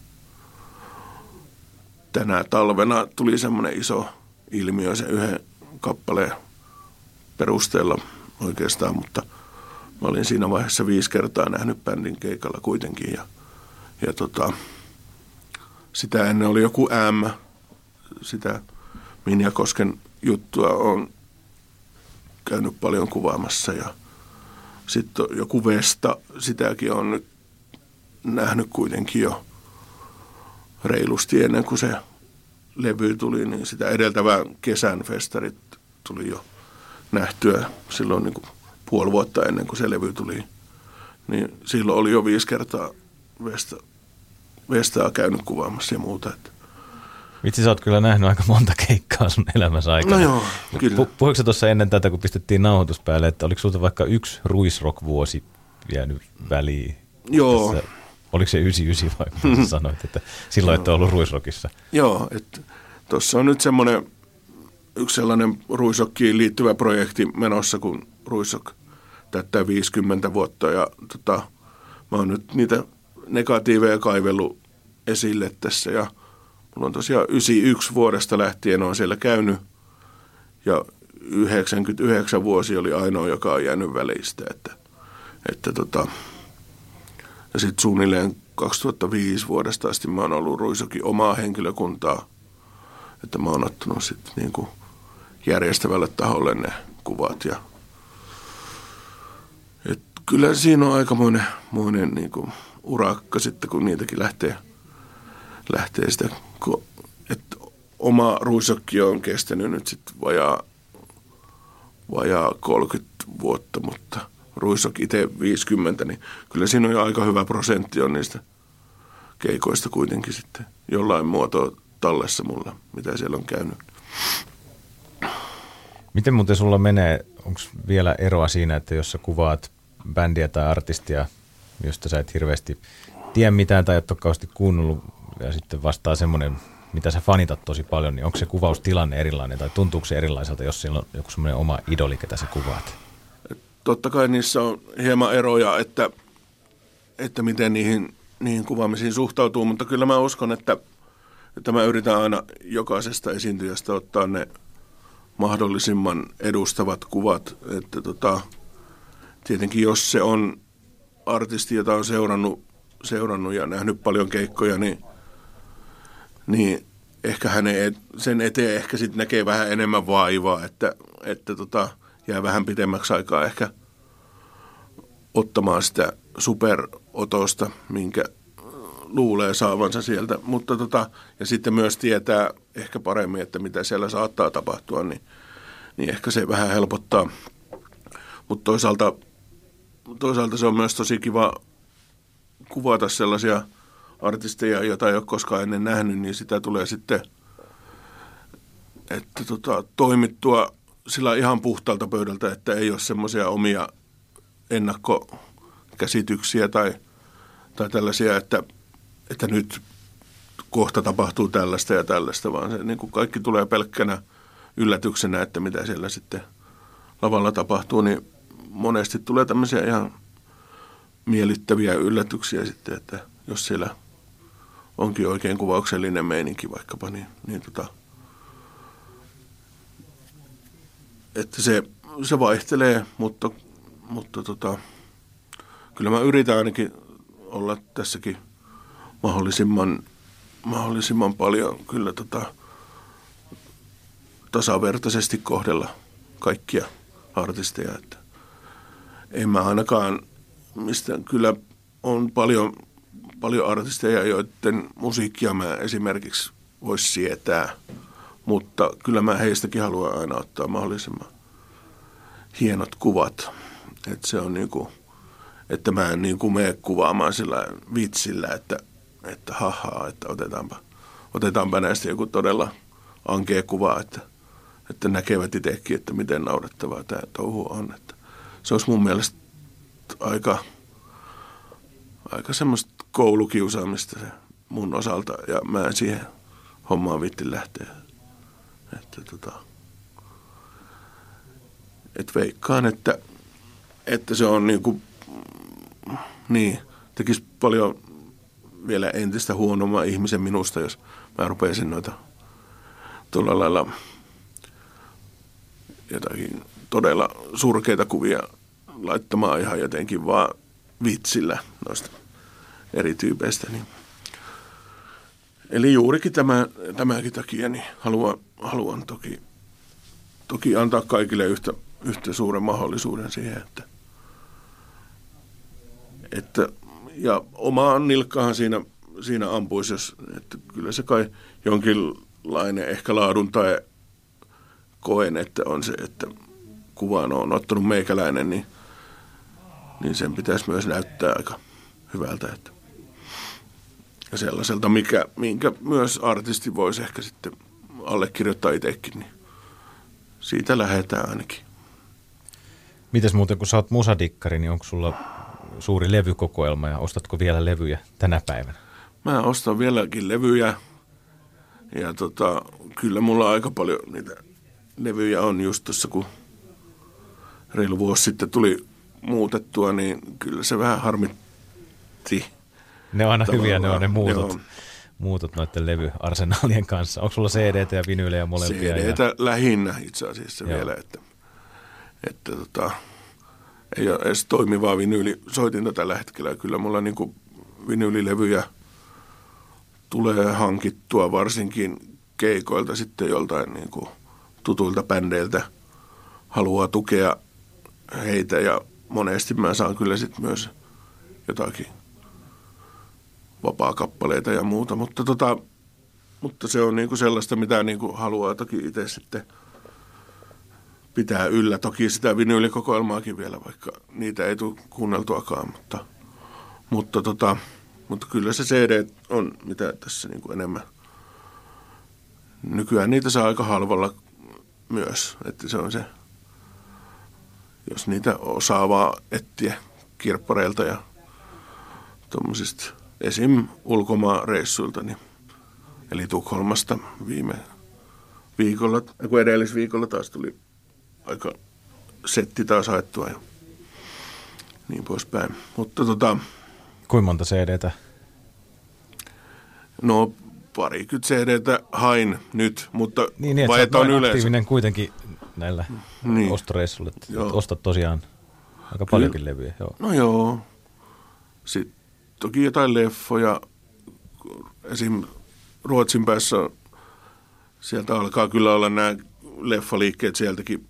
Tänä talvena tuli semmoinen iso ilmiö sen yhden kappaleen perusteella oikeastaan, mutta mä olin siinä vaiheessa viisi kertaa nähnyt bändin keikalla kuitenkin ja, ja tota, sitä ennen oli joku M, sitä Minja Kosken juttua on käynyt paljon kuvaamassa ja sitten joku Vesta, sitäkin on nyt nähnyt kuitenkin jo reilusti ennen kuin se levy tuli, niin sitä edeltävän kesän festarit tuli jo nähtyä silloin niin kuin puoli vuotta ennen kuin se levy tuli. Niin silloin oli jo viisi kertaa Vesta, Vestaa käynyt kuvaamassa ja muuta. Että Vitsi, sä oot kyllä nähnyt aika monta keikkaa sun elämässä aikana. No joo, kyllä. Pu- puhuiko tuossa ennen tätä, kun pistettiin nauhoitus päälle, että oliko sulta vaikka yksi ruisrock-vuosi jäänyt väliin? Joo. Tässä, oliko se 99 vai sä sanoit, että silloin ette ollut ruisrockissa? Joo, että tuossa on nyt semmoinen yksi sellainen ruisokkiin liittyvä projekti menossa, kun ruisok täyttää 50 vuotta ja tota, mä oon nyt niitä negatiiveja kaivellut esille tässä ja – Mulla on tosiaan 91 vuodesta lähtien on siellä käynyt ja 99 vuosi oli ainoa, joka on jäänyt välistä. Että, että tota, ja sitten suunnilleen 2005 vuodesta asti mä oon ollut Ruisokin omaa henkilökuntaa, että mä oon ottanut sitten niinku järjestävälle taholle ne kuvat ja et kyllä siinä on aikamoinen moinen niinku urakka sitten, kun niitäkin lähtee, lähtee sitä että oma ruisokki on kestänyt nyt sitten vajaa, vajaa 30 vuotta, mutta ruisok itse 50, niin kyllä siinä on jo aika hyvä prosentti on niistä keikoista kuitenkin sitten jollain muotoa tallessa mulla, mitä siellä on käynyt. Miten muuten sulla menee, onko vielä eroa siinä, että jos sä kuvaat bändiä tai artistia, josta sä et hirveästi tiedä mitään tai et ole kuunnellut ja sitten vastaa semmoinen, mitä sä fanitat tosi paljon, niin onko se kuvaustilanne erilainen tai tuntuuko se erilaiselta, jos siellä on joku semmoinen oma idoli, ketä sä kuvaat? Totta kai niissä on hieman eroja, että, että miten niihin, niihin kuvaamisiin suhtautuu, mutta kyllä mä uskon, että, että mä yritän aina jokaisesta esiintyjästä ottaa ne mahdollisimman edustavat kuvat, että tota, tietenkin jos se on artisti, jota on seurannut seurannut ja nähnyt paljon keikkoja, niin, niin ehkä hänen, sen eteen ehkä sitten näkee vähän enemmän vaivaa, että, että tota, jää vähän pitemmäksi aikaa ehkä ottamaan sitä superotosta, minkä luulee saavansa sieltä. Mutta tota, ja sitten myös tietää ehkä paremmin, että mitä siellä saattaa tapahtua, niin, niin ehkä se vähän helpottaa. Mutta toisaalta, toisaalta se on myös tosi kiva kuvata sellaisia artisteja, joita ei ole koskaan ennen nähnyt, niin sitä tulee sitten että tota, toimittua sillä ihan puhtaalta pöydältä, että ei ole semmoisia omia ennakkokäsityksiä tai, tai tällaisia, että, että nyt kohta tapahtuu tällaista ja tällaista, vaan se niin kuin kaikki tulee pelkkänä yllätyksenä, että mitä siellä sitten lavalla tapahtuu, niin monesti tulee tämmöisiä ihan miellyttäviä yllätyksiä sitten, että jos siellä onkin oikein kuvauksellinen meininki vaikkapa, niin, niin tota, että se, se vaihtelee, mutta, mutta tota, kyllä mä yritän ainakin olla tässäkin mahdollisimman, mahdollisimman paljon kyllä tota, tasavertaisesti kohdella kaikkia artisteja. Että en mä ainakaan, mistä kyllä on paljon, paljon artisteja, joiden musiikkia mä esimerkiksi voisi sietää – mutta kyllä mä heistäkin haluan aina ottaa mahdollisimman hienot kuvat. Että se on niin kuin, että mä en niin kuin mene kuvaamaan sillä vitsillä, että, että hahaa, että otetaanpa, otetaanpa näistä joku todella ankea kuva, että, että näkevät itsekin, että miten naurettavaa tämä touhu on. Että se olisi mun mielestä aika, aika semmoista koulukiusaamista se mun osalta ja mä en siihen hommaan vitti lähteä. Että tota, et veikkaan, että, että se on niin kuin, niin, tekisi paljon vielä entistä huonomman ihmisen minusta, jos mä rupeisin noita tuolla lailla jotakin todella surkeita kuvia laittamaan ihan jotenkin vaan vitsillä noista eri tyypeistä. Niin. Eli juurikin tämä, tämäkin takia niin haluan haluan toki, toki antaa kaikille yhtä, yhtä suuren mahdollisuuden siihen, että, että ja omaan nilkkaan siinä, siinä ampuisi, jos, että kyllä se kai jonkinlainen ehkä laadun tai koen, että on se, että kuvaan on ottanut meikäläinen, niin, niin sen pitäisi myös näyttää aika hyvältä. Että. Ja sellaiselta, mikä, minkä myös artisti voisi ehkä sitten allekirjoittaa itsekin, niin siitä lähdetään ainakin. Mites muuten, kun sä oot musadikkari, niin onko sulla suuri levykokoelma ja ostatko vielä levyjä tänä päivänä? Mä ostan vieläkin levyjä ja tota, kyllä mulla aika paljon niitä levyjä on just tuossa, kun reilu vuosi sitten tuli muutettua, niin kyllä se vähän harmitti. Ne on aina Tavallaan, hyviä, ne on ne muutot. Joo muutot noiden levyarsenaalien kanssa? Onko sulla cd ja vinyylejä molempia? cd ja... lähinnä itse asiassa Joo. vielä, että, että tota, ei ole edes toimivaa vinyylisoitinta tällä hetkellä. Kyllä mulla niin kuin vinyylilevyjä tulee hankittua varsinkin keikoilta sitten joltain niin kuin tutuilta bändeiltä haluaa tukea heitä ja monesti mä saan kyllä sitten myös jotakin vapaa-kappaleita ja muuta, mutta, tota, mutta se on niinku sellaista, mitä niinku haluaa toki itse sitten pitää yllä. Toki sitä vinyylikokoelmaakin vielä, vaikka niitä ei tule kuunneltuakaan, mutta, mutta, tota, mutta kyllä se CD on mitä tässä niinku enemmän. Nykyään niitä saa aika halvalla myös, että se on se, jos niitä osaa vaan etsiä kirppareilta ja tuommoisista – esim. ulkomaareissuilta, niin, eli Tukholmasta viime viikolla, kun edellisviikolla taas tuli aika setti taas haettua ja niin poispäin. Mutta tota... Kuinka monta CDtä? No parikymmentä CDtä hain nyt, mutta niin, niin, että on yleensä. aktiivinen kuitenkin näillä niin. ostoreissuilla. Ostat tosiaan aika paljonkin Kyllä. levyjä. Joo. No joo. Sitten toki jotain leffoja. Esim. Ruotsin päässä sieltä alkaa kyllä olla nämä leffaliikkeet sieltäkin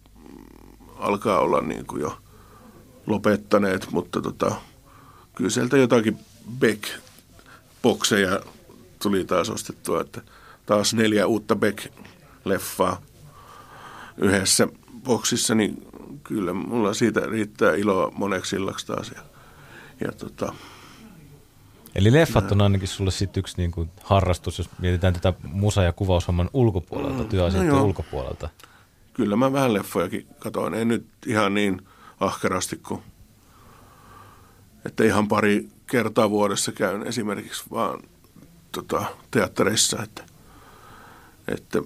alkaa olla niin kuin jo lopettaneet, mutta tota, kyllä sieltä jotakin Beck-bokseja tuli taas ostettua, että taas neljä uutta Beck-leffaa yhdessä boksissa, niin kyllä mulla siitä riittää iloa moneksi illaksi taas. Ja, ja tota, Eli leffat on ainakin sulle sitten yksi niin kuin harrastus, jos mietitään tätä musa- ja kuvaushomman ulkopuolelta, mm, työasioiden no ulkopuolelta. Kyllä mä vähän leffojakin katoin. En nyt ihan niin ahkerasti kuin, että ihan pari kertaa vuodessa käyn esimerkiksi vaan tota, teattereissa, että, että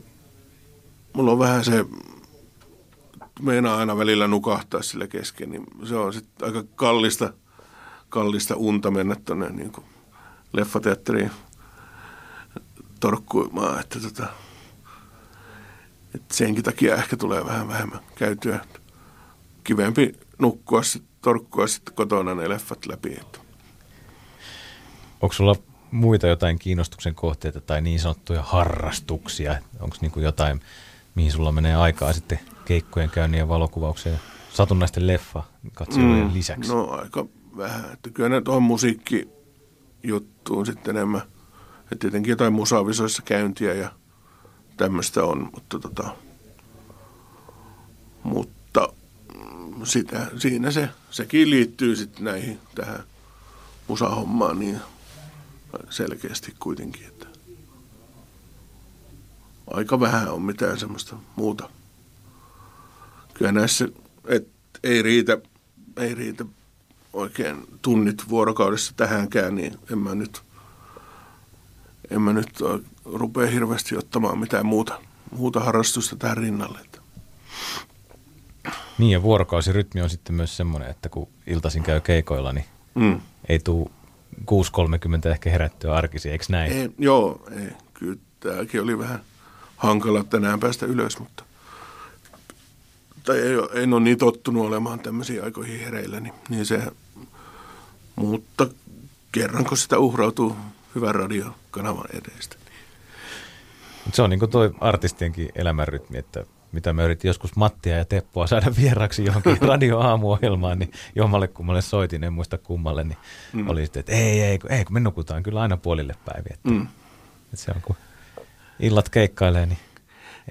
mulla on vähän se, meinaa aina välillä nukahtaa sille kesken, niin se on sitten aika kallista, kallista unta mennä tuonne niin leffateatteriin torkkuimaan, että tota, että senkin takia ehkä tulee vähän vähemmän käytyä. Kivempi nukkua sitten, torkkua sitten kotona ne leffat läpi. Että. Onko sulla muita jotain kiinnostuksen kohteita tai niin sanottuja harrastuksia? Onko niin jotain, mihin sulla menee aikaa sitten keikkojen käynnin ja valokuvaukseen satunnaisten leffa katsojen mm, lisäksi? No aika vähän. Että kyllä ne tuohon musiikkijuttuun sitten enemmän. Että tietenkin jotain musavisoissa käyntiä ja tämmöistä on, mutta, tota, mutta sitä, siinä se, sekin liittyy sitten näihin tähän musahommaan niin selkeästi kuitenkin, että aika vähän on mitään semmoista muuta. Kyllä näissä, et ei riitä, ei riitä oikein tunnit vuorokaudessa tähänkään, niin en mä nyt, en mä nyt rupea hirveästi ottamaan mitään muuta, muuta harrastusta tähän rinnalle. Niin ja vuorokausirytmi on sitten myös semmoinen, että kun iltaisin käy keikoilla, niin mm. ei tule 6.30 ehkä herättyä arkisi, eikö näin? Ei, joo, ei. Kyllä tämäkin oli vähän hankala tänään päästä ylös, mutta tai ei, en ole niin tottunut olemaan tämmöisiä aikoihin hereillä, niin, niin se, mutta kerran kun sitä uhrautuu hyvän radiokanavan edestä. Se on niin kuin toi artistienkin elämänrytmi, että mitä mä yritin joskus Mattia ja Teppoa saada vieraksi johonkin radioaamuohjelmaan, niin jommalle kummalle soitin, en muista kummalle, niin mm. oli sitten, että ei, ei, ei, kun me nukutaan kyllä aina puolille päiviä. Että, mm. että se on, kun illat keikkailee, niin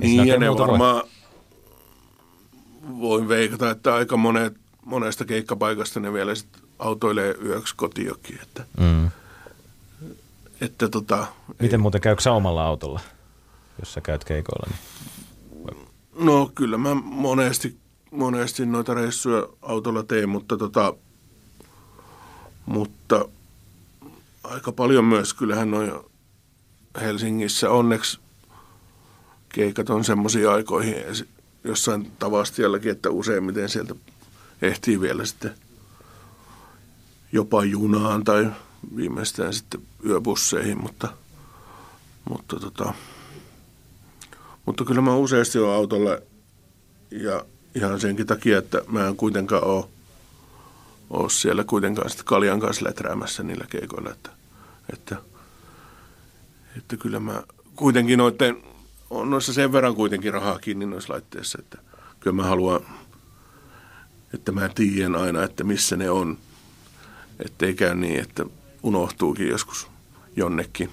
ei Niin, ja ne varmaan, voi. voin veikata, että aika monet, monesta keikkapaikasta ne vielä sit autoilee yöksi kotiokin, että, mm. että tota, Miten ei. muuten käykö sä omalla autolla? jos sä käyt keikoilla? Niin... No kyllä mä monesti, monesti noita reissuja autolla teen, mutta, tota, mutta aika paljon myös. Kyllähän noin Helsingissä onneksi keikat on semmoisiin aikoihin jossain Tavastiallakin, että useimmiten sieltä ehtii vielä sitten jopa junaan tai viimeistään sitten yöbusseihin, mutta, mutta tota, mutta kyllä mä useasti olen autolla ja ihan senkin takia, että mä en kuitenkaan ole, ole siellä kuitenkaan sitten kaljan kanssa leträämässä niillä keikoilla. Että, että, että kyllä mä kuitenkin noiden, on noissa sen verran kuitenkin rahaa kiinni noissa laitteissa, että kyllä mä haluan, että mä tiedän aina, että missä ne on. Että ei käy niin, että unohtuukin joskus jonnekin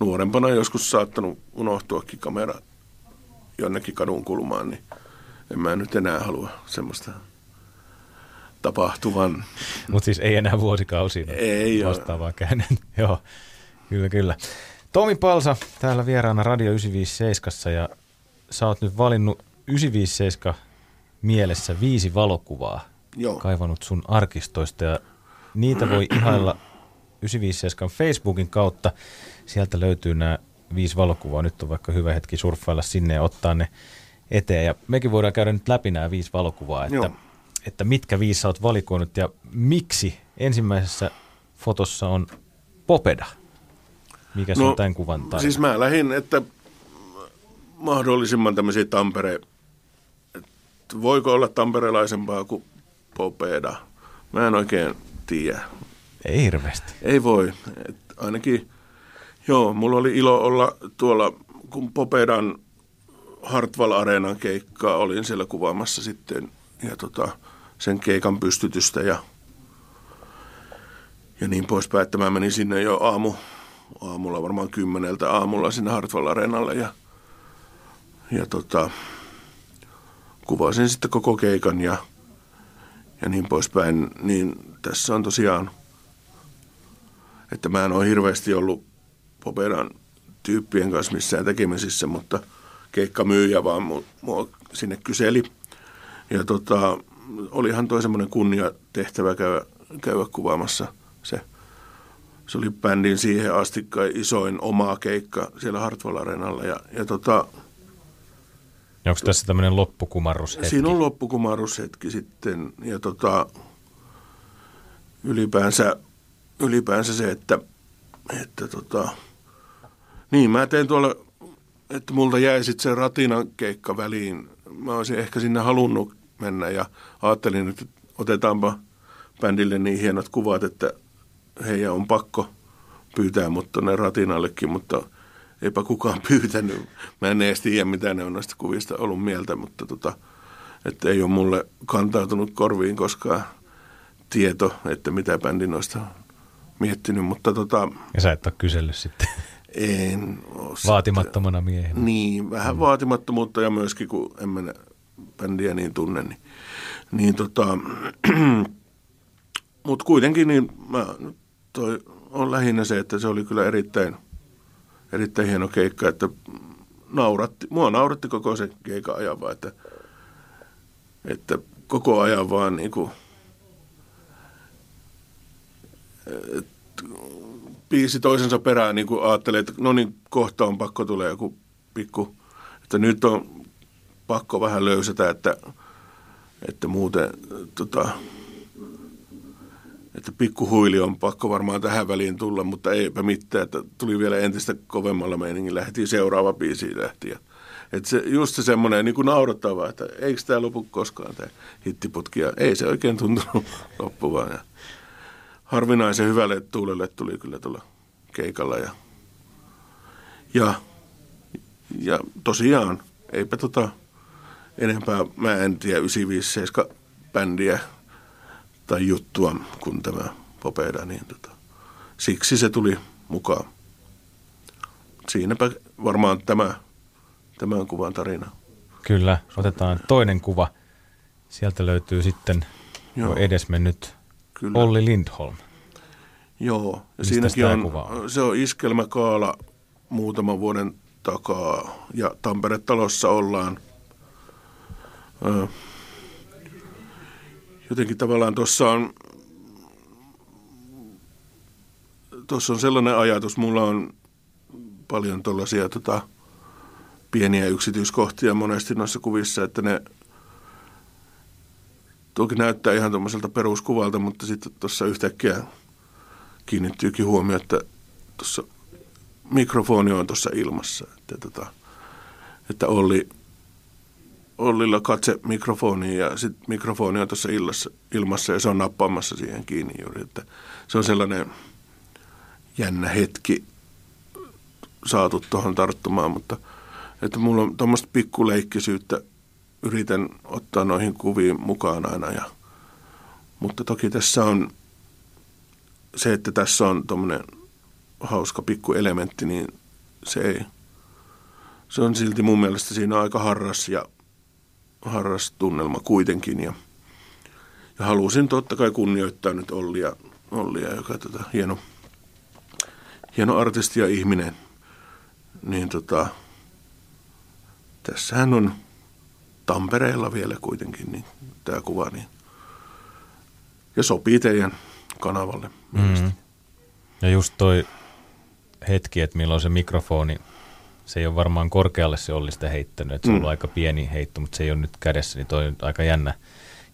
nuorempana joskus saattanut unohtuakin kamera jonnekin kadun kulmaan, niin en mä nyt enää halua semmoista tapahtuvan. Mutta siis ei enää vuosikausia ei vastaavaa käynyt. Joo, kyllä, kyllä. Tomi Palsa täällä vieraana Radio 957 ja sä oot nyt valinnut 957 mielessä viisi valokuvaa. Joo. Kaivannut sun arkistoista ja niitä voi ihailla 957 Facebookin kautta. Sieltä löytyy nämä viisi valokuvaa. Nyt on vaikka hyvä hetki surffailla sinne ja ottaa ne eteen. Ja mekin voidaan käydä nyt läpi nämä viisi valokuvaa, että, että mitkä viisi sä oot valikoinut ja miksi ensimmäisessä fotossa on Popeda. Mikä se no, on tämän kuvan tarina? Siis mä lähdin, että mahdollisimman tämmöisiä Tampere, voiko olla tamperelaisempaa kuin Popeda? Mä en oikein tiedä. Ei hirveästi. Ei voi. Et ainakin, joo, mulla oli ilo olla tuolla, kun Popedan Hartwall Areenan keikkaa olin siellä kuvaamassa sitten ja tota, sen keikan pystytystä ja, ja niin poispäin, että mä menin sinne jo aamu, aamulla varmaan kymmeneltä aamulla sinne Hartwall Areenalle ja, ja tota, kuvasin sitten koko keikan ja, ja niin poispäin, niin tässä on tosiaan, että mä en ole hirveästi ollut Popedan tyyppien kanssa missään tekemisissä, mutta keikkamyyjä vaan mua, sinne kyseli. Ja tota, olihan toi semmoinen kunnia tehtävä käydä, käydä kuvaamassa se. Se oli bändin siihen asti isoin oma keikka siellä Hartwall Arenalla. Ja, ja tota, Onko tässä tämmöinen loppukumarrushetki? Siinä on loppukumarrushetki sitten. Ja tota, ylipäänsä, ylipäänsä se, että, että tota, niin mä tein tuolla, että multa jäi sitten se ratinan keikka väliin. Mä olisin ehkä sinne halunnut mennä ja ajattelin, että otetaanpa bändille niin hienot kuvat, että heidän on pakko pyytää mut tuonne ratinallekin, mutta eipä kukaan pyytänyt. Mä en edes tiedä, mitä ne on näistä kuvista ollut mieltä, mutta tota, että ei ole mulle kantautunut korviin koskaan tieto, että mitä bändi noista miettinyt, mutta tota... Ja sä et ole kysellyt sitten. En ole Vaatimattomana sitten, miehenä. Niin, vähän mm. vaatimattomuutta ja myöskin kun en mennä bändiä niin tunne, niin, niin tota, mutta kuitenkin niin mä, toi on lähinnä se, että se oli kyllä erittäin, erittäin hieno keikka, että nauratti, mua nauratti koko se keikka ajan vaan, että, että koko ajan vaan niin kuin, biisi toisensa perään niin kuin ajattelee, että no niin, kohta on pakko tulee joku pikku, että nyt on pakko vähän löysätä, että, että muuten tota, että pikkuhuili on pakko varmaan tähän väliin tulla, mutta eipä mitään, että tuli vielä entistä kovemmalla meiningillä, heti seuraava biisi lähti. Että se, just se semmoinen niin naurattava, että eikö tämä lopu koskaan tämä hittiputki, ja ei se oikein tuntunut loppuvaan. Ja harvinaisen hyvälle tuulelle tuli kyllä tuolla keikalla. Ja, ja, ja tosiaan, eipä tota enempää, mä en tiedä, 957 bändiä tai juttua kuin tämä Popeda, niin tota, siksi se tuli mukaan. Siinäpä varmaan tämä, tämän kuvan tarina. Kyllä, otetaan toinen kuva. Sieltä löytyy sitten Joo. jo edesmennyt Kyllä. Olli Lindholm. Joo, ja Mistä siinäkin on, on, se on iskelmäkaala muutaman vuoden takaa, ja Tampere-talossa ollaan. Ö, jotenkin tavallaan tuossa on, tuossa on sellainen ajatus, mulla on paljon tuollaisia tota, pieniä yksityiskohtia monesti noissa kuvissa, että ne toki näyttää ihan tuommoiselta peruskuvalta, mutta sitten tuossa yhtäkkiä kiinnittyykin huomio, että tuossa mikrofoni on tuossa ilmassa. Että, tota, että Olli, Ollilla katse mikrofoniin ja sitten mikrofoni on tuossa ilmassa ja se on nappaamassa siihen kiinni juuri. Että se on sellainen jännä hetki saatu tuohon tarttumaan, mutta että mulla on tuommoista pikkuleikkisyyttä, yritän ottaa noihin kuviin mukaan aina. Ja, mutta toki tässä on se, että tässä on tuommoinen hauska pikkuelementti, niin se ei, se on silti mun mielestä siinä aika harras ja harras tunnelma kuitenkin. Ja, ja halusin totta kai kunnioittaa nyt Ollia, Ollia joka tota, hieno, hieno artisti ja ihminen. Niin tota, tässähän on Tampereella vielä kuitenkin niin, tämä kuva. Niin, ja sopii teidän kanavalle. Mm. Ja just toi hetki, että milloin se mikrofoni, se ei ole varmaan korkealle se Olli sitä heittänyt, että se on mm. ollut aika pieni heitto, mutta se ei ole nyt kädessä, niin toi on aika jännä,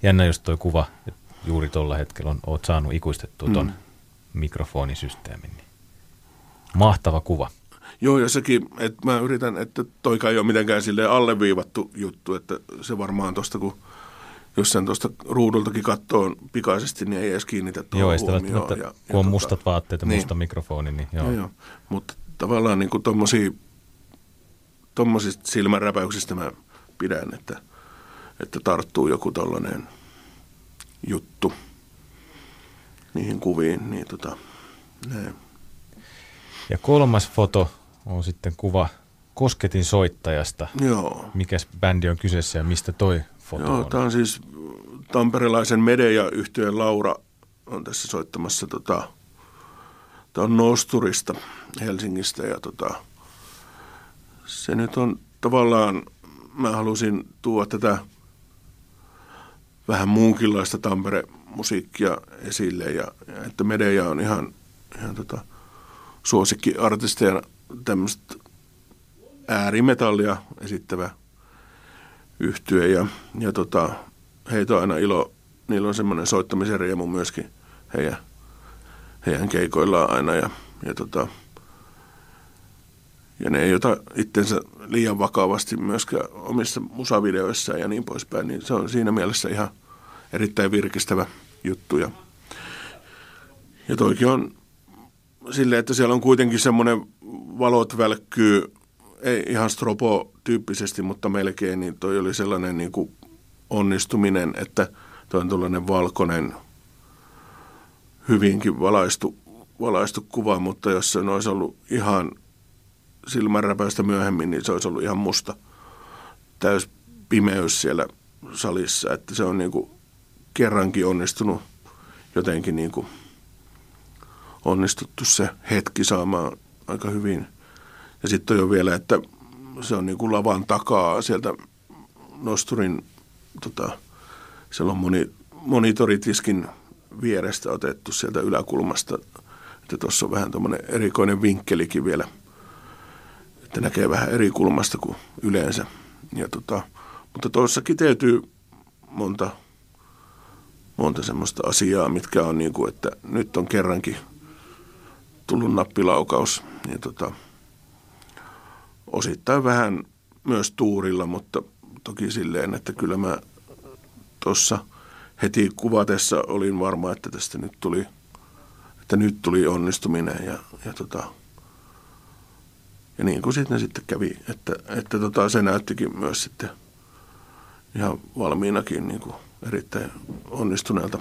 jännä just toi kuva, että juuri tuolla hetkellä on, oot saanut ikuistettua ton mm. mikrofonisysteemin. Niin. Mahtava kuva. Joo, ja sekin, että mä yritän, että toikaan ei ole mitenkään silleen alleviivattu juttu, että se varmaan tuosta kun jos sen tuosta ruudultakin katsoo pikaisesti, niin ei edes kiinnitä tuohon Joo, ei sitä välttämättä, ja, kun on tota, mustat vaatteet ja niin, musta mikrofoni, niin joo. joo, joo. Mutta tavallaan niin tuommoisista silmänräpäyksistä mä pidän, että, että tarttuu joku tollainen juttu niihin kuviin, niin tota, näin. Ja kolmas foto on sitten kuva Kosketin soittajasta. Joo. Mikäs bändi on kyseessä ja mistä toi foto Joo, on? Tämä on siis tamperelaisen media yhtyeen Laura on tässä soittamassa tota, tämä on Nosturista Helsingistä ja tota, se nyt on tavallaan, mä halusin tuoda tätä vähän muunkinlaista Tampere-musiikkia esille ja, ja että media on ihan, ihan tota, suosikkiartisteja tämmöistä äärimetallia esittävä yhtye ja, ja tota, heitä on aina ilo, niillä on semmoinen soittamisen riemu myöskin heidän, heidän keikoillaan aina ja, ja, tota, ja ne ei ota itsensä liian vakavasti myöskään omissa musavideoissaan ja niin poispäin, niin se on siinä mielessä ihan erittäin virkistävä juttu. Ja, ja toikin on silleen, että siellä on kuitenkin semmoinen valot välkkyy, ei ihan stropo-tyyppisesti, mutta melkein, niin toi oli sellainen niin kuin onnistuminen, että toi on tuollainen valkoinen, hyvinkin valaistu, valaistu kuva, mutta jos se olisi ollut ihan silmänräpäystä myöhemmin, niin se olisi ollut ihan musta täys pimeys siellä salissa, että se on niin kuin kerrankin onnistunut jotenkin niin kuin – onnistuttu se hetki saamaan aika hyvin. Ja sitten on jo vielä, että se on niin kuin lavan takaa sieltä nosturin, tota, siellä on moni, monitoritiskin vierestä otettu sieltä yläkulmasta. Että tuossa on vähän tuommoinen erikoinen vinkkelikin vielä, että näkee vähän eri kulmasta kuin yleensä. Ja tota, mutta tuossa kiteytyy monta, monta semmoista asiaa, mitkä on niin kuin, että nyt on kerrankin – tullut nappilaukaus. Ja tota, osittain vähän myös tuurilla, mutta toki silleen, että kyllä mä tuossa heti kuvatessa olin varma, että tästä nyt tuli, että nyt tuli onnistuminen ja, ja tota, ja niin kuin sitten sitten kävi, että, että tota, se näyttikin myös sitten ihan valmiinakin niin kuin erittäin onnistuneelta.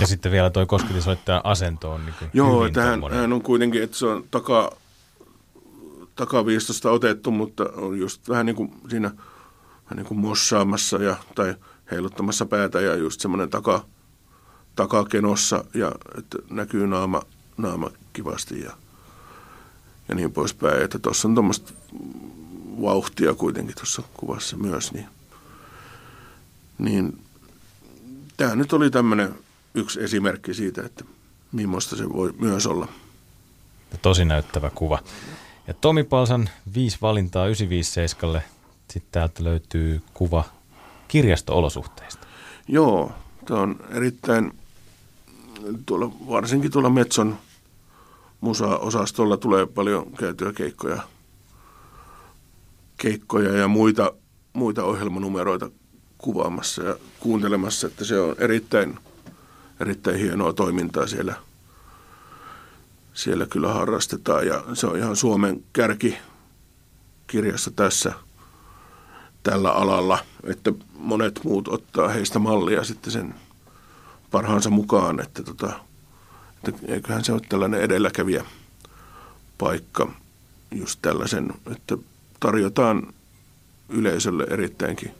Ja sitten vielä toi kosketisoittajan asento on niin Joo, että hän, hän, on kuitenkin, että se on taka, takaviistosta otettu, mutta on just vähän niin kuin siinä vähän niin kuin mossaamassa ja, tai heiluttamassa päätä ja just semmoinen taka, takakenossa ja että näkyy naama, naama kivasti ja, ja niin poispäin. Että tuossa on tuommoista vauhtia kuitenkin tuossa kuvassa myös, niin, niin tämä nyt oli tämmöinen yksi esimerkki siitä, että millaista se voi myös olla. Tosi näyttävä kuva. Ja Tomi Palsan viisi valintaa 957. Sitten täältä löytyy kuva kirjasto-olosuhteista. Joo, tämä on erittäin, tuolla, varsinkin tuolla Metson musa-osastolla tulee paljon käytyä keikkoja, keikkoja ja muita, muita ohjelmanumeroita kuvaamassa ja kuuntelemassa, että se on erittäin – erittäin hienoa toimintaa siellä, siellä kyllä harrastetaan ja se on ihan Suomen kärki kirjassa tässä tällä alalla, että monet muut ottaa heistä mallia sitten sen parhaansa mukaan, että, tota, että eiköhän se ole tällainen edelläkävijä paikka just tällaisen, että tarjotaan yleisölle erittäinkin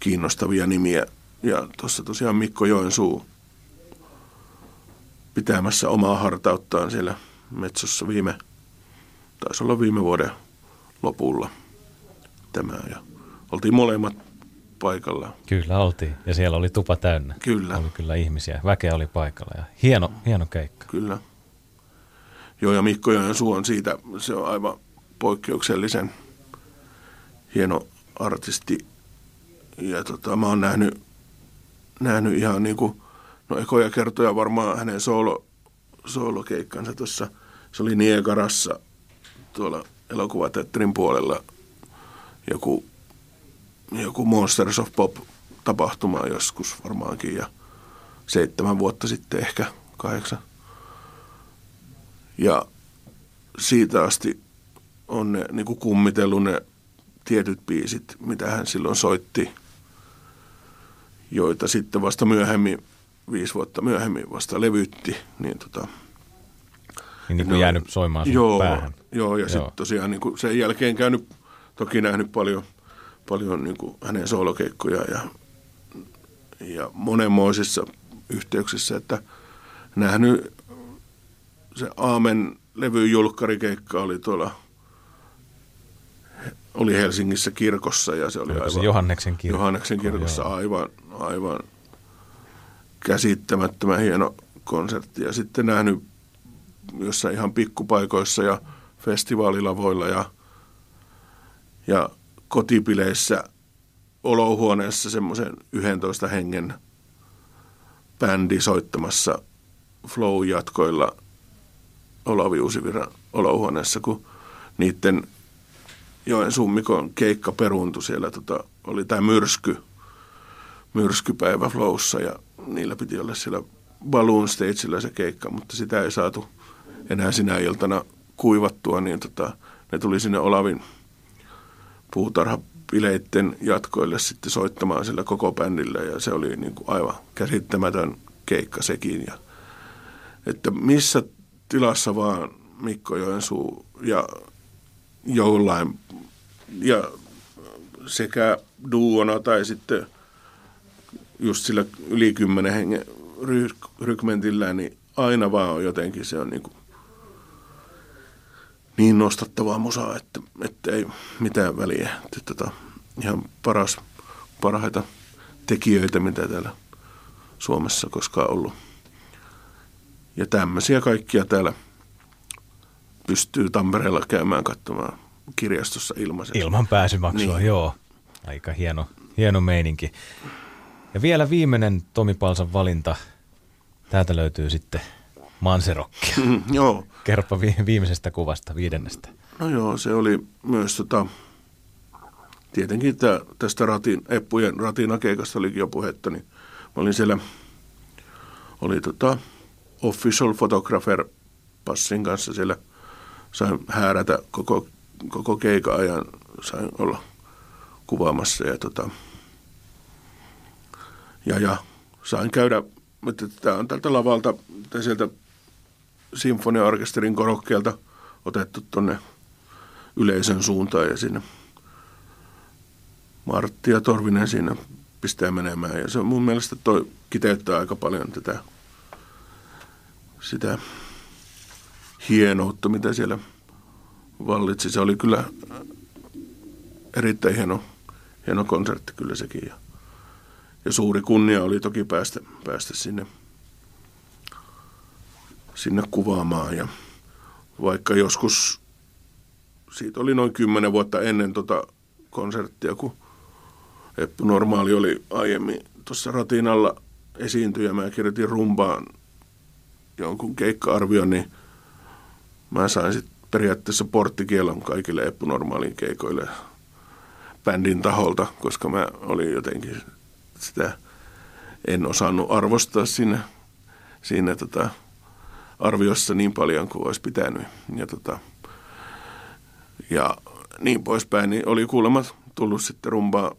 kiinnostavia nimiä. Ja tuossa tosiaan Mikko Joensuu pitämässä omaa hartauttaan siellä metsossa viime, taisi olla viime vuoden lopulla tämä. Ja oltiin molemmat paikalla. Kyllä oltiin ja siellä oli tupa täynnä. Kyllä. Oli kyllä ihmisiä, väkeä oli paikalla ja hieno, hieno keikka. Kyllä. Joo ja Mikko Joensuu on siitä, se on aivan poikkeuksellisen hieno artisti. Ja tota, mä oon nähnyt, nähnyt ihan niin kuin no ekoja kertoja varmaan hänen soolo, soolokeikkansa tuossa. Se oli Niegarassa tuolla elokuvateatterin puolella joku, joku Monsters of Pop tapahtumaa joskus varmaankin ja seitsemän vuotta sitten ehkä kahdeksan. Ja siitä asti on ne niin kuin kummitellut ne tietyt biisit, mitä hän silloin soitti, joita sitten vasta myöhemmin, viisi vuotta myöhemmin vasta levytti. Niin, tota, niin, niin kuin jäänyt soimaan sun joo, päähän. Joo, ja sitten tosiaan niin kuin sen jälkeen käynyt, toki nähnyt paljon, paljon niin kuin hänen soolokeikkoja ja, ja monenmoisissa yhteyksissä, että nähnyt se Aamen levyn julkkarikeikka oli tuolla oli Helsingissä kirkossa ja se oli Oliko aivan, se Johanneksen kirkossa. Johanneksen kirkossa Oh, aivan, aivan käsittämättömän hieno konsertti. Ja sitten nähnyt jossain ihan pikkupaikoissa ja festivaalilavoilla ja, ja kotipileissä olohuoneessa semmoisen 11 hengen bändi soittamassa flow-jatkoilla Olavi Uusiviran olohuoneessa, kun niiden Joen Summikon keikka peruuntui siellä, tota, oli tämä myrsky, myrskypäivä Flowssa ja niillä piti olla siellä Balloon Stagella se keikka, mutta sitä ei saatu enää sinä iltana kuivattua, niin tota, ne tuli sinne Olavin puutarhapileitten jatkoille sitten soittamaan sillä koko bändillä ja se oli niin kuin aivan käsittämätön keikka sekin. Ja, että missä tilassa vaan Mikko Joensuu ja jollain ja sekä duona tai sitten just sillä yli kymmenen hengen rykmentillä, niin aina vaan on jotenkin se on niin, kuin niin nostattavaa musaa, että, että ei mitään väliä. Että tota, ihan paras, parhaita tekijöitä, mitä täällä Suomessa koskaan ollut. Ja tämmöisiä kaikkia täällä pystyy Tampereella käymään katsomaan kirjastossa ilmaisen. Ilman pääsymaksua, niin. joo. Aika hieno, hieno meininki. Ja vielä viimeinen Tomi Palsan valinta. Täältä löytyy sitten Manserokkia. Mm, joo. Kerropa vi- viimeisestä kuvasta, viidennestä. No joo, se oli myös tota, tietenkin tää, tästä ratin, Eppujen ratinakeikasta olikin jo puhetta, niin mä olin siellä, oli tota, official photographer passin kanssa siellä, sain häärätä koko, koko keikan ajan, sain olla kuvaamassa ja tota, ja, ja sain käydä, että tämä on tältä lavalta, tai sieltä sinfoniaorkesterin korokkeelta otettu tuonne yleisön suuntaan ja sinne Martti ja Torvinen siinä pistää menemään. Ja se mun mielestä toi kiteyttää aika paljon tätä sitä hienoutta, mitä siellä vallitsi. Se oli kyllä erittäin hieno, hieno konsertti kyllä sekin. Ja, ja suuri kunnia oli toki päästä, päästä sinne, sinne kuvaamaan. Ja vaikka joskus, siitä oli noin kymmenen vuotta ennen tota konserttia, kun Eppu Normaali oli aiemmin tuossa ratinalla esiintyjä. Mä kirjoitin rumpaan jonkun keikka-arvion, niin mä sain sitten periaatteessa porttikielon kaikille Eppu Normaalin keikoille bändin taholta, koska mä olin jotenkin sitä, en osannut arvostaa siinä, siinä tota, arviossa niin paljon kuin olisi pitänyt. Ja, tota, ja niin poispäin, niin oli kuulemma tullut sitten rumpaa,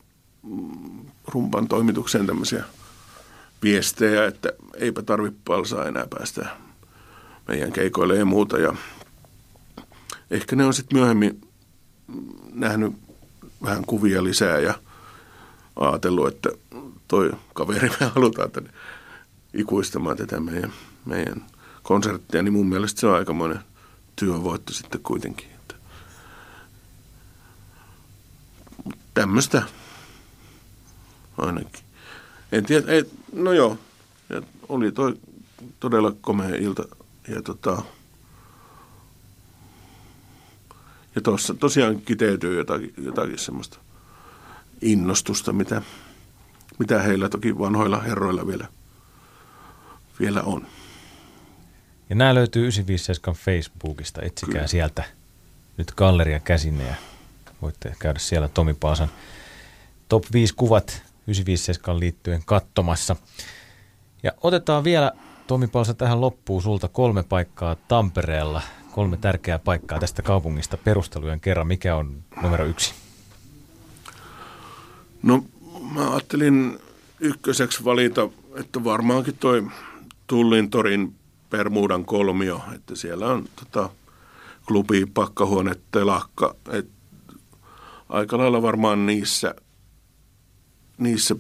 rumpan toimitukseen tämmöisiä viestejä, että eipä tarvitse palsaa enää päästä meidän keikoille ja muuta. Ja ehkä ne on sitten myöhemmin nähnyt vähän kuvia lisää ja ajatellut, että toi kaveri me halutaan tänne ikuistamaan tätä meidän, meidän konserttia, niin mun mielestä se on aikamoinen työvoitto sitten kuitenkin. Että tämmöistä ainakin. En tiedä, ei, no joo, ja oli toi todella komea ilta ja tota, ja tuossa tosiaan kiteytyy jotakin, jotakin semmoista innostusta, mitä, mitä heillä toki vanhoilla herroilla vielä, vielä on. Ja nämä löytyy 957 Facebookista, etsikää Kyllä. sieltä nyt galleria käsinne ja voitte käydä siellä Tomi Paasan top 5 kuvat 957 liittyen katsomassa. Ja otetaan vielä Tomi Palsa tähän loppuun sulta kolme paikkaa Tampereella, kolme tärkeää paikkaa tästä kaupungista perustelujen kerran. Mikä on numero yksi? No mä ajattelin ykköseksi valita, että varmaankin toi Tullin torin Permuudan kolmio, että siellä on tota, klubi, pakkahuone, telakka, että aika lailla varmaan niissä, niissä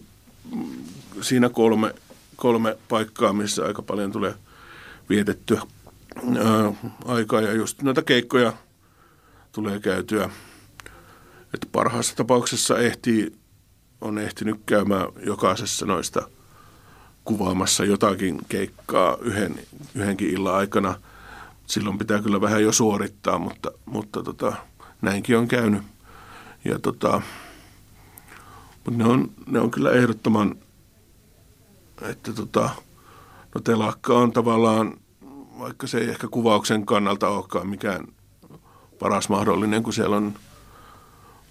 siinä kolme, kolme paikkaa, missä aika paljon tulee vietettyä ää, aikaa ja just noita keikkoja tulee käytyä. Että parhaassa tapauksessa ehtii, on ehtinyt käymään jokaisessa noista kuvaamassa jotakin keikkaa yhden, yhdenkin illan aikana. Silloin pitää kyllä vähän jo suorittaa, mutta, mutta tota, näinkin on käynyt. Ja tota, mutta ne on, ne on kyllä ehdottoman, että tota, no telakka on tavallaan, vaikka se ei ehkä kuvauksen kannalta olekaan mikään paras mahdollinen, kun siellä on,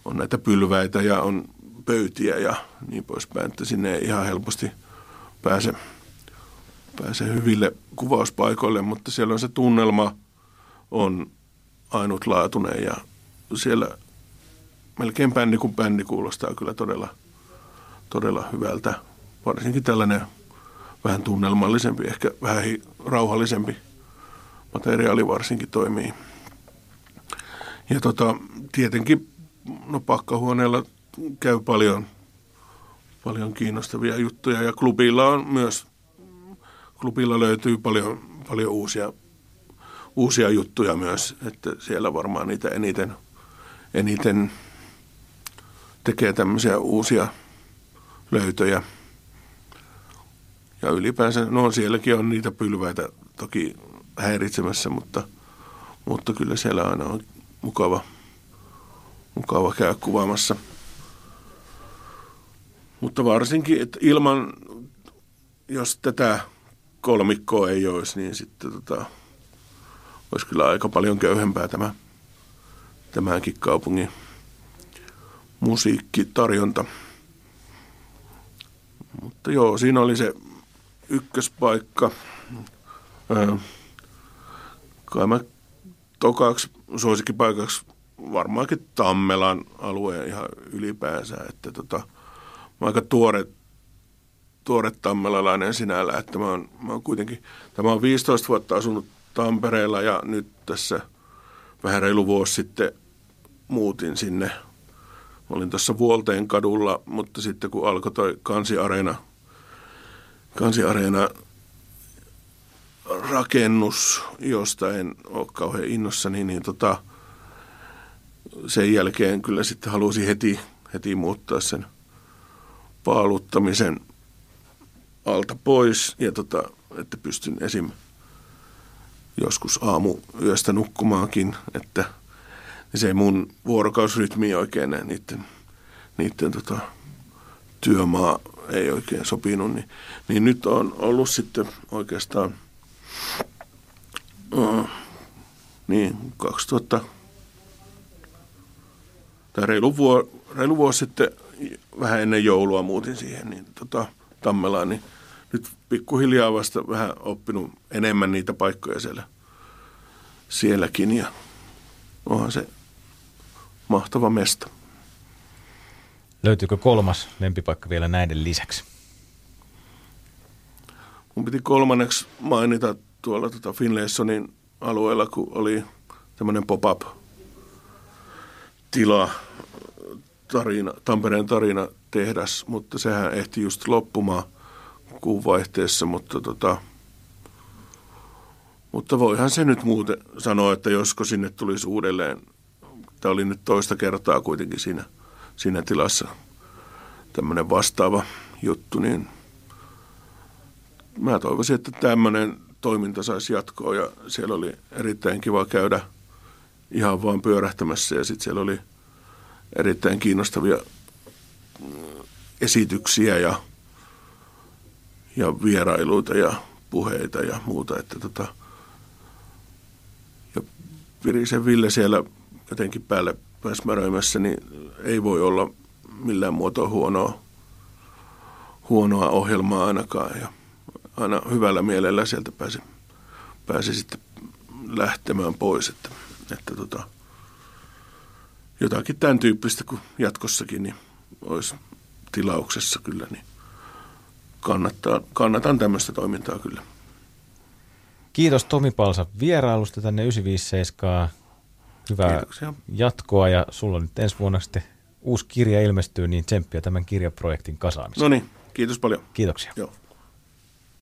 on näitä pylväitä ja on pöytiä ja niin poispäin, että sinne ei ihan helposti pääse, pääse hyville kuvauspaikoille, mutta siellä on se tunnelma on ainutlaatuinen ja siellä melkein bändi kuin bändi kuulostaa kyllä todella, todella hyvältä. Varsinkin tällainen vähän tunnelmallisempi, ehkä vähän rauhallisempi materiaali varsinkin toimii. Ja tota, tietenkin no pakkahuoneella käy paljon, paljon kiinnostavia juttuja ja klubilla on myös, klubilla löytyy paljon, paljon uusia, uusia juttuja myös, että siellä varmaan niitä eniten, eniten tekee tämmöisiä uusia löytöjä. Ja ylipäänsä, no sielläkin on niitä pylväitä toki häiritsemässä, mutta, mutta kyllä siellä aina on mukava, mukava käydä kuvaamassa. Mutta varsinkin, että ilman, jos tätä kolmikkoa ei olisi, niin sitten tota, olisi kyllä aika paljon köyhempää tämä, tämänkin kaupungin musiikkitarjonta. Mutta joo, siinä oli se ykköspaikka. kai mä tokaksi suosikkipaikaksi varmaankin Tammelan alueen ihan ylipäänsä, että tota, aika tuore, tuore tammelalainen sinällä, että mä oon, mä oon kuitenkin, tämä on 15 vuotta asunut Tampereella ja nyt tässä vähän reilu vuosi sitten muutin sinne – Mä olin tuossa Vuolteen kadulla, mutta sitten kun alkoi toi Kansiareena, Kansiareena rakennus, josta en ole kauhean innossani, niin tota, sen jälkeen kyllä sitten halusin heti, heti muuttaa sen paaluttamisen alta pois, ja tota, että pystyn esim. joskus aamu yöstä nukkumaankin, että – niin se ei mun vuorokausrytmi oikein näin niiden, niiden tota, työmaa ei oikein sopinut. Niin, niin nyt on ollut sitten oikeastaan uh, niin 2000 tai reilu, vuo, reilu vuosi sitten vähän ennen joulua muutin siihen niin tota, Tammelaan, niin nyt pikkuhiljaa vasta vähän oppinut enemmän niitä paikkoja siellä, sielläkin ja onhan se mahtava mesta. Löytyykö kolmas lempipaikka vielä näiden lisäksi? Mun piti kolmanneksi mainita tuolla tota Finlaysonin alueella, kun oli tämmöinen pop-up tila, tarina, Tampereen tarina tehdas, mutta sehän ehti just loppumaan kuun vaihteessa, mutta tota, mutta voihan se nyt muuten sanoa, että josko sinne tulisi uudelleen. Tämä oli nyt toista kertaa kuitenkin siinä, siinä tilassa tämmöinen vastaava juttu, niin mä toivoisin, että tämmöinen toiminta saisi jatkoa ja siellä oli erittäin kiva käydä ihan vaan pyörähtämässä ja sitten siellä oli erittäin kiinnostavia esityksiä ja, ja vierailuita ja puheita ja muuta, että tota, ja Virisen Ville siellä jotenkin päälle pösmäröimässä, niin ei voi olla millään muotoa huonoa, huonoa ohjelmaa ainakaan. Ja aina hyvällä mielellä sieltä pääsi, pääsi sitten lähtemään pois, että, että tota, jotakin tämän tyyppistä kuin jatkossakin niin olisi tilauksessa kyllä, niin kannattaa, kannatan tämmöistä toimintaa kyllä. Kiitos Tomi Palsa vierailusta tänne 957. Hyvää Kiitoksia. jatkoa ja sulla nyt ensi vuonna sitten uusi kirja ilmestyy, niin tsemppiä tämän kirjaprojektin kasaamiseen. No niin, kiitos paljon. Kiitoksia. Joo.